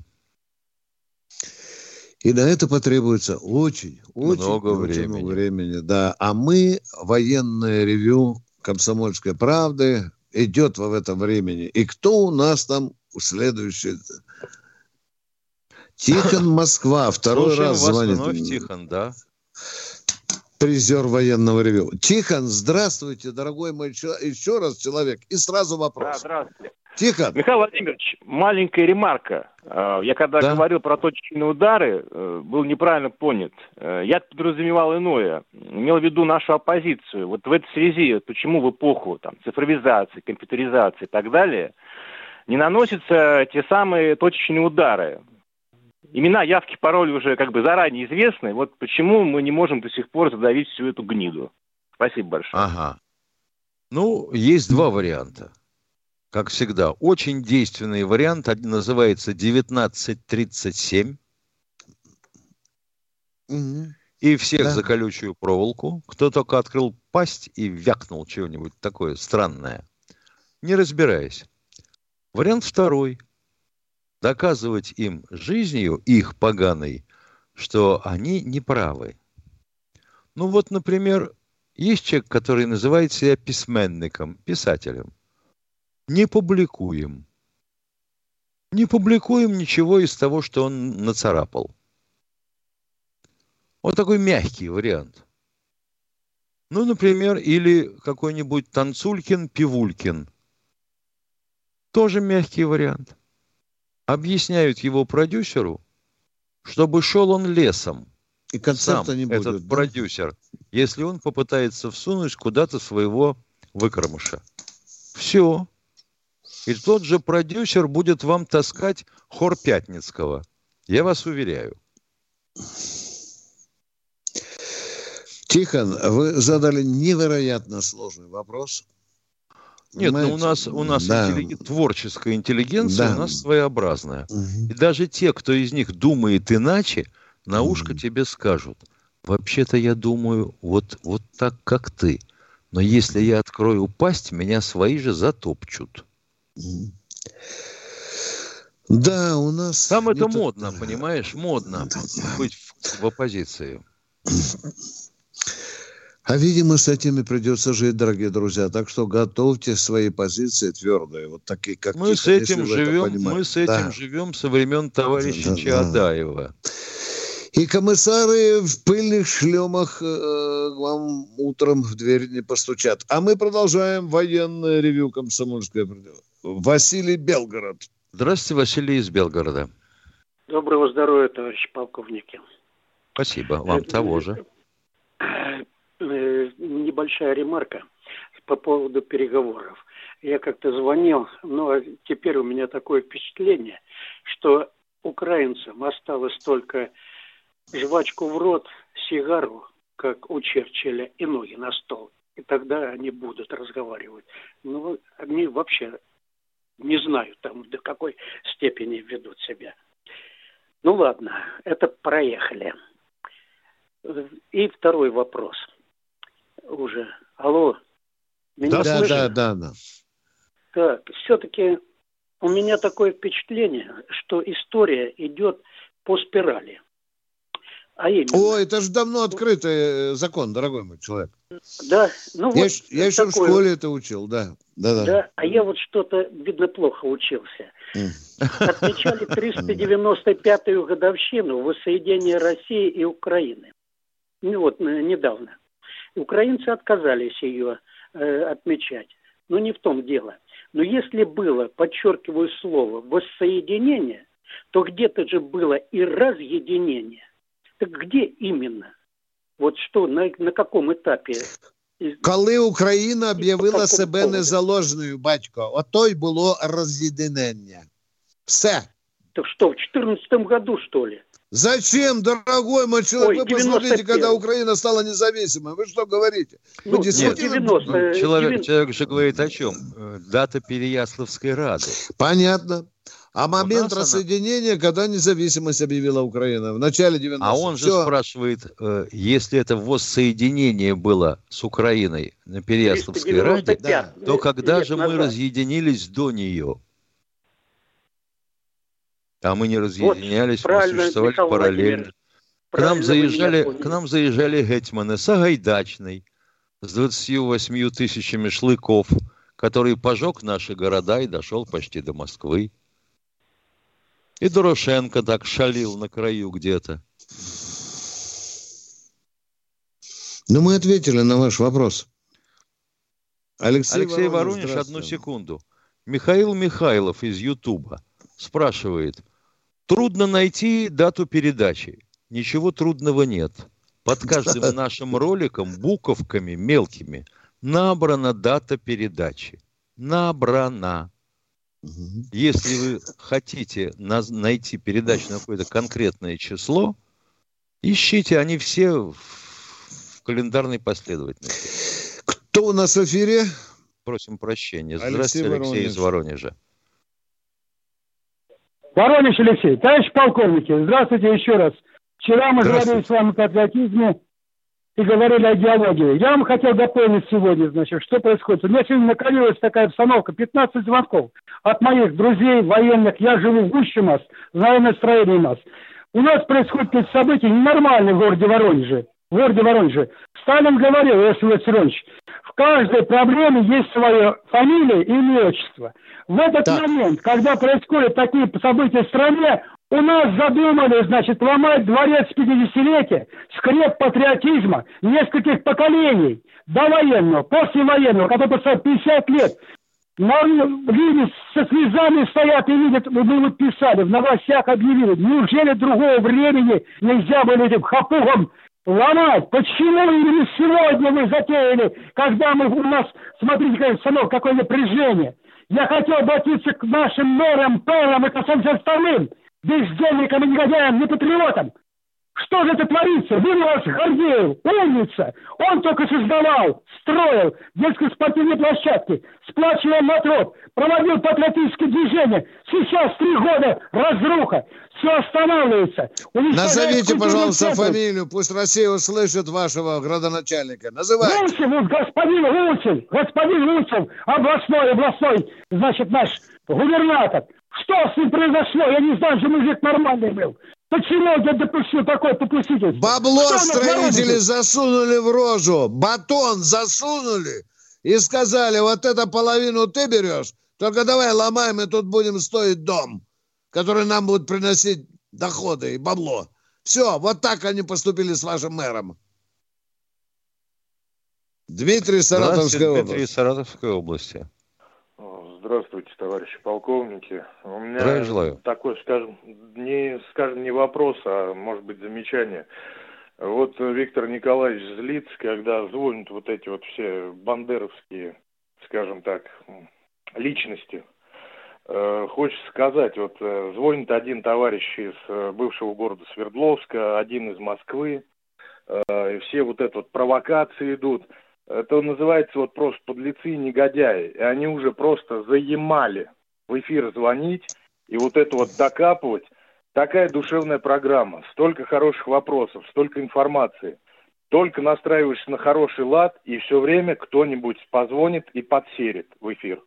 И на это потребуется очень, очень Много очень времени. много времени. Да. А мы, военное ревю «Комсомольской правды», идет в этом времени. И кто у нас там следующий? Тихон Москва. Второй Слушаем раз звонит. вновь, Тихон, да. Призер военного ревю. Тихон, здравствуйте, дорогой мой человек. Еще раз человек. И сразу вопрос. Да, здравствуйте. Тихон. Михаил Владимирович, маленькая ремарка. Э, Я когда Да. говорил про точечные удары, э, был неправильно понят. Э, Я подразумевал иное. Имел в виду нашу оппозицию. Вот в этой связи, почему в эпоху там, цифровизации, компьютеризации и так далее не наносятся те самые точечные удары. Имена, явки, пароли уже как бы заранее известны. Вот почему мы не можем до сих пор задавить всю эту гниду. Спасибо большое. Ага. Ну, есть два варианта. Как всегда, очень действенный вариант один называется 1937. И всех Да. за колючую проволоку. Кто только открыл пасть и вякнул чего-нибудь такое странное, не разбираясь. Вариант второй. Доказывать им жизнью, их поганой, что они неправы. Ну вот, например, есть человек, который называет себя письменником, писателем. Не публикуем. Не публикуем ничего из того, что он нацарапал. Вот такой мягкий вариант. Ну, например, или какой-нибудь Танцулькин, Пивулькин. Тоже мягкий вариант. Объясняют его продюсеру, чтобы шел он лесом. И концерта Сам не будет, этот да? продюсер, если он попытается всунуть куда-то своего выкормыша. Все. И тот же продюсер будет вам таскать хор Пятницкого. Я вас уверяю. Тихон, вы задали невероятно сложный вопрос. Нет, ну у нас, у нас Да. интелли- творческая интеллигенция Да. у нас своеобразная. И даже те, кто из них думает иначе, на ушко тебе скажут. Вообще-то я думаю вот, вот так, как ты. Но если я открою пасть, меня свои же затопчут. Да, у нас... Там это модно, понимаешь? Модно быть в, в оппозиции. А, видимо, с этими придется жить, дорогие друзья. Так что готовьте свои позиции твердые, вот такие, как Мы с Тихон, если этим это живем, понимаете. мы с этим Да. живем со времен товарища Да, да, да. Чаадаева. И комиссары в пыльных шлемах э, вам утром в дверь не постучат. А мы продолжаем военное ревю комсомольское. правда». Василий Белгород. Здравствуйте, Василий из Белгорода. Доброго здоровья, товарищи полковники. Спасибо, вам того же. Небольшая ремарка по поводу переговоров. Я как-то звонил, но теперь у меня такое впечатление, что украинцам осталось только жвачку в рот, сигару, как у Черчилля, и ноги на стол. И тогда они будут разговаривать. Ну, они вообще не знаю там до какой степени ведут себя. Ну ладно, это проехали. И второй вопрос. Уже. Алло. Меня Да, да, слышно? да, да, да. Так, все-таки у меня такое впечатление, что история идет по спирали. А именно, О, это же давно открытый э, закон, дорогой мой человек. да, ну я вот я еще в такое. школе это учил, да. Да, да. Да, а я вот что-то, видно, плохо учился. Отмечали 395-ю годовщину воссоединения России и Украины. Ну вот, недавно. Украинцы отказались ее э, отмечать. Но не в том дело. Но если было, подчеркиваю слово, воссоединение, то где-то же было и разъединение. Так где именно? Вот что, на, на каком этапе? Коли Україна об'явила себе незалежною, батько, ото й було роз'єднання. Все. Так что, в 2014 году, что ли? Зачем, дорогой мой человек? Ой, Вы посмотрите, 91. когда Украина стала независимой. Вы что говорите? Вы Ну, действительно... 90, Ну, э, человек, 90. человек же говорит о чем? Э, Дата Переяславской Рады. Понятно. А момент нас она- рассоединения, когда независимость объявила Украина? В начале 90-х. А он же Всё. спрашивает, э, если это воссоединение было с Украиной на Переяславской Раде, 395 то когда лет же мы назад. разъединились до нее? А мы не разъединялись, мы правильно, существовали Михаил параллельно. К нам, заезжали, к нам заезжали гетьманы Сагайдачный с 28 тысячами шлыков, который пожег наши города и дошел почти до Москвы. И Дорошенко так шалил на краю где-то. Ну, мы ответили на ваш вопрос. Алексей, Алексей Воронеж, Воронеж, одну секунду. Михаил Михайлов из Ютуба спрашивает. Трудно найти дату передачи. Ничего трудного нет. Под каждым нашим роликом буковками мелкими набрана дата передачи. Набрана. Если вы хотите найти передачу на какое-то конкретное число, ищите, они все в календарной последовательности. Кто у нас в эфире? Просим прощения. Алексей Здравствуйте, Алексей Воронеж. из Воронежа. Воронеж Алексей, товарищ полковники, здравствуйте еще раз. Вчера мы говорили с вами о патриотизме и говорили о идеологии. Я вам хотел дополнить сегодня, значит, что происходит. У меня сегодня накалилась такая обстановка, 15 звонков от моих друзей военных. Я живу в Гущемас, знаю настроение нас. У нас происходят какие-то события ненормальные в городе Воронеже. В городе Воронеже. Сталин говорил, Иосиф Виссарионович, в каждой проблеме есть своя фамилия и имя, отчество. В этот момент, когда происходят такие события в стране, у нас задумали, значит, ломать дворец 50-летия, скреп патриотизма нескольких поколений, до военного, после военного, который поставил 50 лет. На люди со слезами стоят и видят, мы вот писали, в новостях объявили. Неужели другого времени нельзя было этим хапугом ломать? Почему именно сегодня вы затеяли, когда мы у нас, смотрите, сынок, какое напряжение. Я хотел обратиться к нашим мэрам, пэрам и ко всем остальным, бездельникам и негодяям, не патриотам. Что же это творится? Вы вас Гордеев, умница. Он только создавал, строил детские спортивные площадки, сплачивал народ, проводил патриотические движения. Сейчас три года разруха. Все останавливается. Назовите, пожалуйста, центр. фамилию. Пусть Россия услышит вашего градоначальника. Называйте. Лучин, вот господин Лучин, господин Лучин, областной, областной, значит, наш губернатор. Что с ним произошло? Я не знаю, что мужик нормальный был. Почему я допустил такое попустительство? Бабло Что на строители засунули в рожу, батон засунули и сказали, вот это половину ты берешь, только давай ломаем, и тут будем стоить дом, который нам будет приносить доходы и бабло. Все, вот так они поступили с вашим мэром. Дмитрий, Саратовская Здравствуйте, область. Дмитрий Саратовской области. Здравствуйте, товарищи полковники. У меня Здравия желаю. такой, скажем, не, скажем, не вопрос, а может быть замечание. Вот Виктор Николаевич злится, когда звонят вот эти вот все бандеровские, скажем так, личности. Э, Хочется сказать, вот э, звонит один товарищ из э, бывшего города Свердловска, один из Москвы, э, и все вот это вот провокации идут. Это называется вот просто подлецы и негодяи. И они уже просто заемали в эфир звонить и вот это вот докапывать. Такая душевная программа. Столько хороших вопросов, столько информации. Только настраиваешься на хороший лад, и все время кто-нибудь позвонит и подсерит в эфир.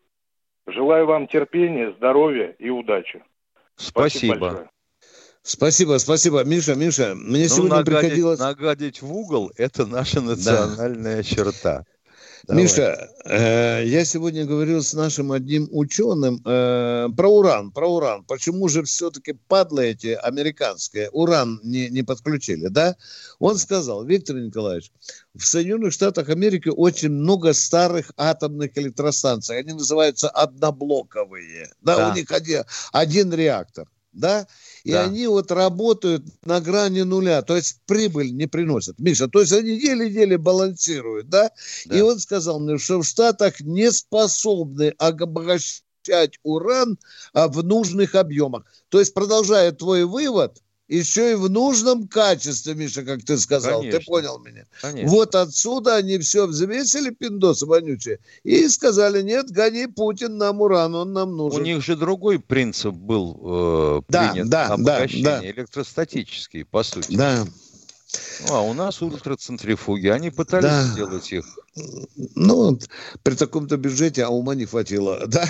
Желаю вам терпения, здоровья и удачи. Спасибо. большое. Спасибо, спасибо. Миша, Миша, мне Ну, сегодня нагадить, приходилось... нагадить в угол – это наша национальная черта. Миша, э, я сегодня говорил с нашим одним ученым э, про уран, про уран. Почему же все-таки падлы эти американские уран не, не подключили, да? Он сказал, Виктор Николаевич, в Соединенных Штатах Америки очень много старых атомных электростанций. Они называются одноблоковые. Да, Да. у них один, один реактор, да? И Да. они вот работают на грани нуля, то есть прибыль не приносят. Миша, то есть они еле-еле балансируют, да? И он сказал мне, что в Штатах не способны обогащать уран а, в нужных объемах. То есть, продолжая твой вывод, еще и в нужном качестве, Миша, как ты сказал. Конечно. Ты понял меня? Конечно. Вот отсюда они все взвесили, пиндосы вонючие, и сказали, нет, гони Путин нам уран, он нам У нужен. них же другой принцип был э, Да, принят да, да, обогащение, да. электростатический, по сути. Да. Ну, а у нас ультроцентрифуги, они пытались Да. сделать их. Ну, при таком-то бюджете, а ума не хватило, да?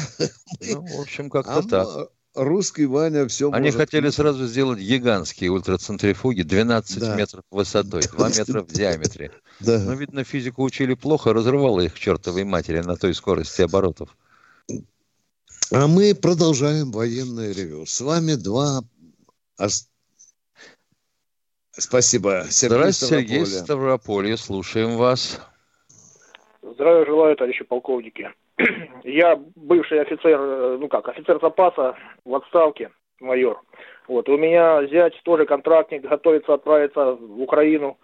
Ну, в общем, как-то А так. Русский Ваня все Они может. хотели сразу сделать гигантские ультроцентрифуги 12 Да. метров высотой, 2 метра в диаметре. Да. Но, видно, физику учили плохо, разрывало их чертовой матери на той скорости оборотов. А мы продолжаем военное ревю. С вами два... Спасибо. Сергей Здравствуйте, Сергей. Ставрополье, слушаем вас. Здравия желаю, товарищи полковники. Я бывший офицер, э, ну как, офицер запаса в отставке, майор. Вот, у меня зять тоже контрактник, готовится отправиться в Украину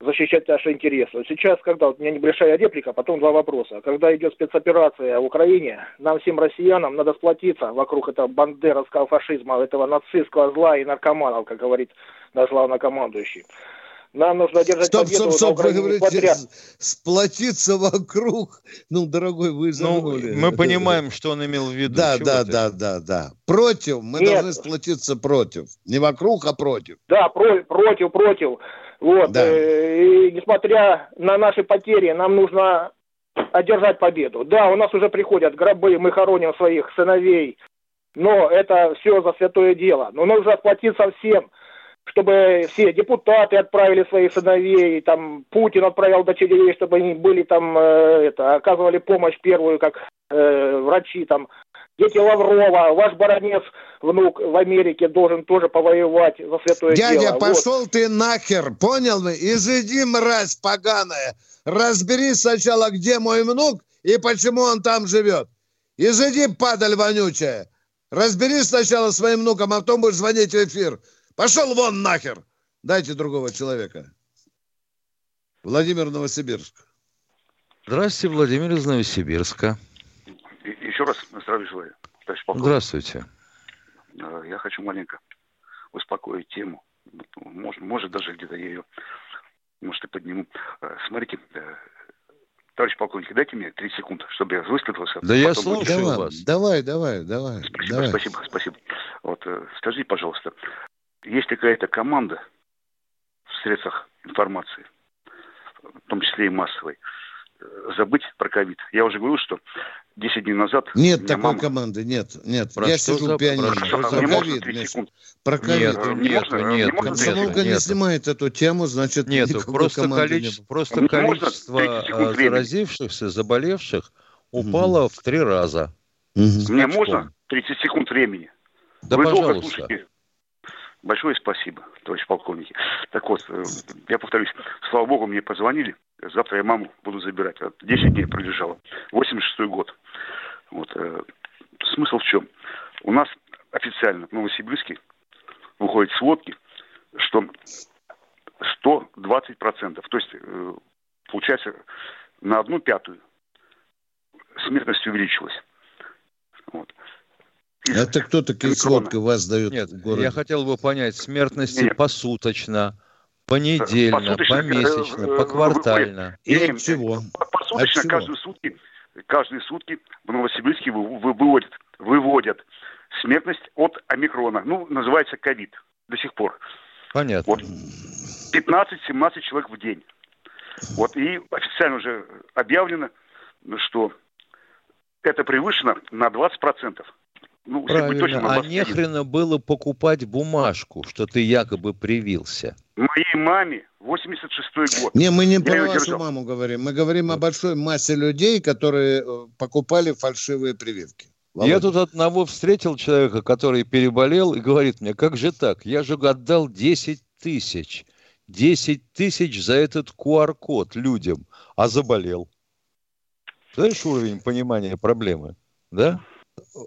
защищать наши интересы. Вот сейчас, когда вот у меня небольшая реплика, а потом два вопроса. Когда идет спецоперация в Украине, нам всем россиянам надо сплотиться вокруг этого бандеровского фашизма, этого нацистского зла и наркоманов, как говорит наш главнокомандующий. Нам нужно держать Стоп, победу стоп, стоп, вы Украине, говорите, несмотря- сплотиться вокруг. Ну, дорогой, вы загнули. мы понимаем, что он имел в виду. Да, Чего да, ты? да, да, да. Против. Мы Нет. должны сплотиться против. Не вокруг, а против. Да, про- против, против. Вот. Да. э, И несмотря на наши потери, нам нужно одержать победу. Да, у нас уже приходят гробы, мы хороним своих сыновей, но это все за святое дело. Но нужно сплотиться всем, чтобы все депутаты отправили своих сыновей, там Путин отправил дочерей, чтобы они были там, э, это, оказывали помощь первую, как э, врачи там. Дети Лаврова, ваш баронец, внук в Америке должен тоже повоевать за святое дело. Дядя, Вот. пошел ты нахер, понял мы? Изыди, мразь поганая. Разберись сначала, где мой внук и почему он там живет. Изыди, падаль вонючая. Разберись сначала с своим внуком, а потом будешь звонить в эфир. Пошел вон нахер. Дайте другого человека. Владимир Новосибирск. Здравствуйте, Владимир из Новосибирска. Еще раз здравия желаю, товарищ полковник. Здравствуйте. Э, Я хочу маленько успокоить тему. Может, может даже где-то я ее, может, и подниму. Э, Смотрите, э, товарищ полковник, дайте мне 30 секунд, чтобы я высказался. Да я будет- слушаю давай, вас. Давай, давай, давай. Спасибо, давай. спасибо, спасибо. Вот, скажите, пожалуйста, есть ли какая-то команда в средствах информации, в том числе и массовой, забыть про ковид? Я уже говорил, что 10 дней назад... Нет такой мама- команды, нет, нет. Про я сижу за- пианино. про что Про можно ковид, 30 Миша. секунд? Про ковид. Мне нету, можно нету, Комсомолка не снимает эту тему, значит, Нет, просто, не количество, было. просто можно количество 30 секунд э, времени? заразившихся, заболевших упало в три раза. С Мне можно 30 секунд времени? Да, Вы долго пожалуйста. слушаете. Большое спасибо, товарищ полковник. Так вот, э, я повторюсь, слава богу, мне позвонили. Завтра я маму буду забирать. Вот 10 дней пролежала. 86 год. Вот. э, Смысл в чем? У нас официально в Новосибирске выходят сводки, что 120%, то есть э, получается на одну пятую смертность увеличилась. Вот. Это кто такие Микрона. сводки вас дают Нет, в городе? я хотел бы понять, смертность Нет. посуточно, понедельно, Посуточно, помесячно, э, поквартально. И Нет, от чего? Посуточно От чего? каждые сутки, каждые сутки в Новосибирске вы- вы- выводят, выводят смертность от омикрона. Ну, называется ковид до сих пор. Понятно. Вот 15-17 человек в день. Вот и официально уже объявлено, что это превышено на 20%. Ну, Правильно. на А 21. нехрена было покупать бумажку, что ты якобы привился. Моей маме 86 год. Не, мы не Я про вашу держал. маму говорим. Мы говорим о большой массе людей, которые э, покупали фальшивые прививки. Я Володя. тут одного встретил человека, который переболел, и говорит мне, как же так? Я же отдал 10 тысяч. 10 тысяч за этот QR-код людям, а заболел. Знаешь уровень понимания проблемы? Да?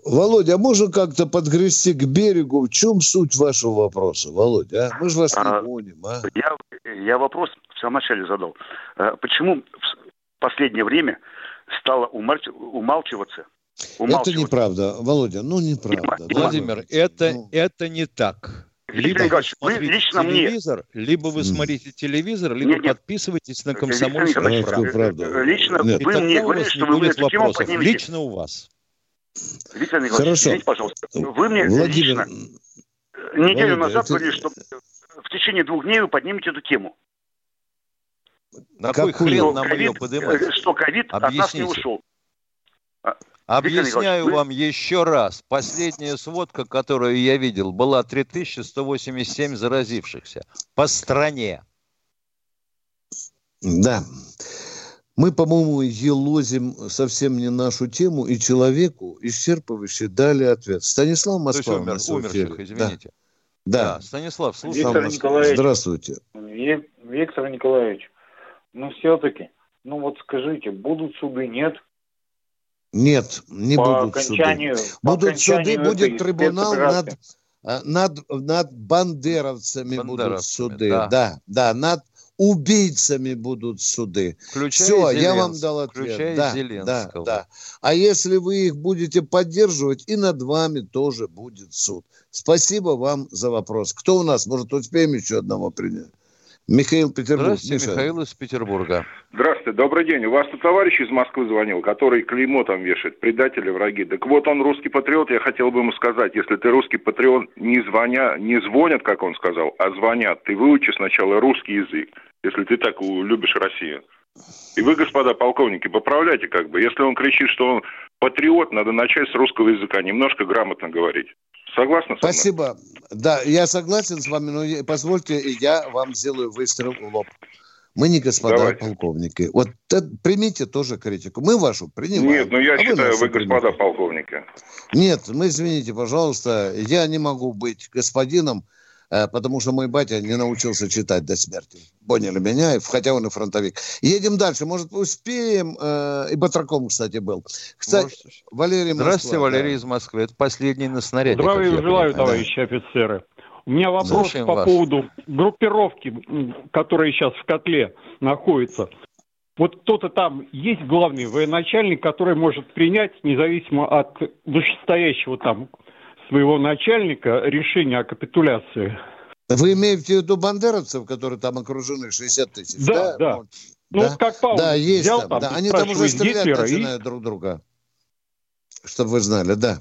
Володя, а можно как-то подгрести к берегу? В чем суть вашего вопроса, Володя? а? Мы же вас А, не гоним, а? Я, я вопрос в самом начале задал. Э, Почему в последнее время стало умалч- умалчиваться? Это неправда, Володя, ну неправда. Дима, Владимир, Володя? это, Ну, это не так. Либо вы смотрите лично мне... телевизор, либо вы смотрите телевизор, либо Нет, нет. подписывайтесь на комсомольскую правду. э, э, лично Нет. вы мне вас что не вы эту тему поднимете. Лично у вас. Виктор Николаевич, Хорошо. извините, пожалуйста. Вы мне Владимир, лично неделю Володя, назад это- говорили, что в течение двух дней вы поднимете эту тему. На кой Какую? хрен Что нам ковид, ее поднимать? э, что ковид от нас не ушел. Объясняю Николаевич, вы- вам еще раз. Последняя сводка, которую я видел, была 3187 заразившихся по стране. Да. Мы, по-моему, елозим совсем не нашу тему, и человеку исчерпывающе дали ответ. Станислав То есть Москва. умер, умерших, извините. Да. Да, Станислав, слушай. Виктор Москва. Николаевич. Здравствуйте. Ви- Виктор Николаевич, ну все-таки, ну вот скажите, будут суды, нет? Нет, не По будут окончанию- суды. по Будут суды, будет трибунал над, а, над, над бандеровцами будут Бандеровцами, суды. да. Да. да, над убийцами будут суды. Включая Все, я вам Зеленск- дал ответ. включая да, да, Зеленского. да. А если вы их будете поддерживать, и над вами тоже будет суд. Спасибо вам за вопрос. Кто у нас? Может, успеем еще одного принять? Михаил Петербург. Здравствуйте, Миша. Михаил из Петербурга. Здравствуйте, добрый день. У вас тут товарищ из Москвы звонил, который клеймо там вешает, предатели, враги. Так вот, он русский патриот, я хотел бы ему сказать, если ты русский патриот, не звоня, не звонят, как он сказал, а звонят. Ты выучи сначала русский язык, если ты так любишь Россию. И вы, господа полковники, поправляйте как бы. Если он кричит, что он патриот, надо начать с русского языка, немножко грамотно говорить. Согласны со мной? Спасибо. Да, я согласен с вами, но позвольте, я вам сделаю выстрел в лоб. Мы не господа Давайте. полковники. Вот это- примите тоже критику. Мы вашу принимаем. Нет, ну я а считаю, нашу вы господа примите. полковники. Нет, мы, извините, пожалуйста, я не могу быть господином, потому что мой батя не научился читать до смерти. Поняли меня, хотя он и фронтовик. Едем дальше. Может, успеем? Э, И Батраком, кстати, был. Кстати, Валерий Москва, Здравствуйте, Валерий да. из Москвы. Это последний на снаряде. Здравия желаю, понимаю, да. товарищи офицеры. У меня вопрос Слушаем по вас. поводу группировки, которая сейчас в котле находится. Вот кто-то там есть главный военачальник, который может принять, независимо от вышестоящего там своего начальника, решение о капитуляции. Вы имеете в виду бандеровцев, которые там окружены 60 тысяч? Да, да. Вот. Ну, Да? как Павел Да, есть взял там. там, да. Они там уже стрелять Гитлера и- начинают друг друга. Чтобы вы знали, да.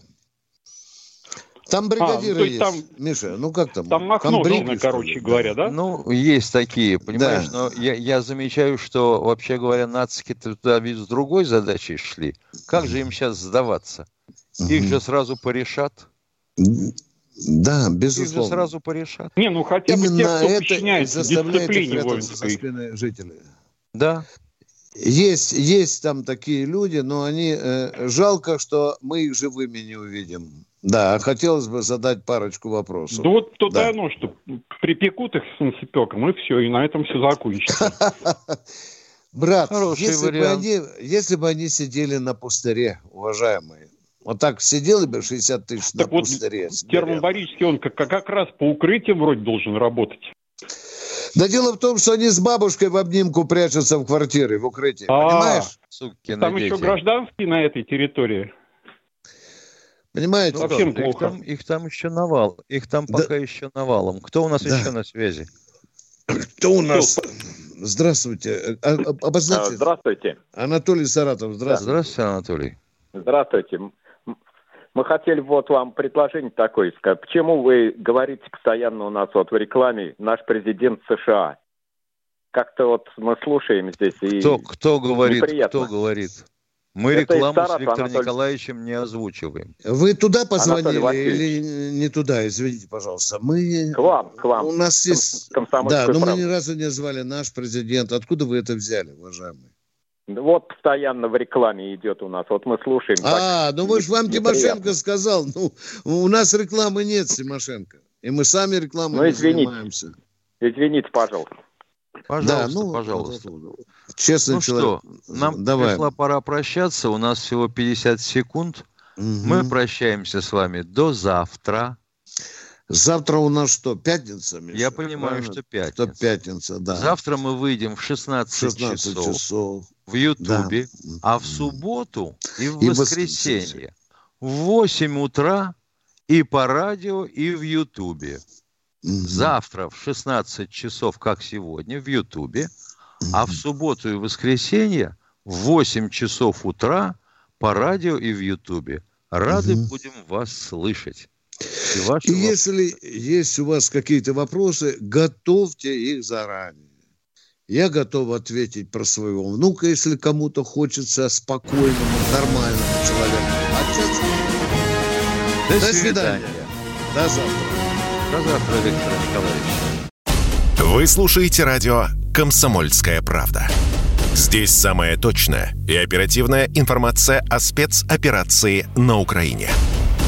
Там А, бригадиры ну, то есть есть. там- Миша, ну как там? Там Махновщина, Комбриги, короче говоря, да? Ну, есть такие, понимаешь, Да. но я, я замечаю, что, вообще говоря, нацики туда ведь с другой задачей шли. Как же им сейчас сдаваться? Их же сразу порешат. Да, Их же безусловно. сразу порешат. Не, ну хотя бы Именно те, кто это подчиняется заставляет их дисциплине прятаться за воинской. спины жителей. Да. Есть, есть там такие люди, но они э, жалко, что мы их живыми не увидим. Да, хотелось бы задать парочку вопросов. Да вот то Да. оно, что припекут их с солнцепеком, и все, и на этом все закончится. Брат, Хороший если бы, они, если бы они сидели на пустыре, уважаемые, вот так сидели бы 60 тысяч на Так вот, пустыре. Термобарический, он как, как раз по укрытиям вроде должен работать. Да дело в том, что они с бабушкой в обнимку прячутся в квартире, в укрытии. А, Понимаешь? Сукины Там еще дети. гражданские на этой территории. Понимаете? Ну, плохо. Их там, их там еще навал. Их там пока еще навалом. Кто у нас Да. еще на связи? Кто у нас? Здравствуйте. А- а- Обозначьте. Здравствуйте. Анатолий Саратов, здравствуйте. Здравствуйте, Анатолий. Здравствуйте. Мы хотели вот вам предложение такое сказать. Почему вы говорите постоянно у нас вот в рекламе наш президент США? Как-то вот мы слушаем здесь и Кто, кто говорит? неприятно. Кто говорит? Мы Это рекламу с Саратова, Виктором Анатолий. Николаевичем не озвучиваем. Вы туда позвонили или не туда? Извините, пожалуйста. Мы... К вам, к вам. У нас есть... Да, но мы ни разу не звали наш президент. Откуда вы это взяли, уважаемый? Вот постоянно в рекламе идет у нас. Вот мы слушаем. А, так ну вы же вам. Тимошенко сказал. Ну, у нас рекламы нет, Тимошенко. И мы сами рекламой Ну, не извините. занимаемся. Извините, пожалуйста. Пожалуйста, ну, пожалуйста. Честный ну человек. что, нам Давай. пришла пора прощаться. У нас всего 50 секунд. Мы прощаемся с вами до завтра. Завтра у нас что, пятница, Миша? Я понимаю, Правильно? что пятница. Что пятница, да. Завтра мы выйдем в 16, 16 часов, часов. в Ютубе, Да. а в субботу и в И воскресенье в 8 утра и по радио, и в Ютубе. Завтра в 16 часов, как сегодня, в Ютубе, а в субботу и воскресенье в 8 часов утра по радио и в Ютубе. Рады угу. будем вас слышать. И, ваши и если есть у вас какие-то вопросы, готовьте их заранее. Я готов ответить про своего внука, если кому-то хочется спокойному, нормальному человеку. Общаться. До, До свидания. свидания. До завтра. До завтра, Виктор Николаевич. Вы слушаете радио «Комсомольская правда». Здесь самая точная и оперативная информация о спецоперации на Украине.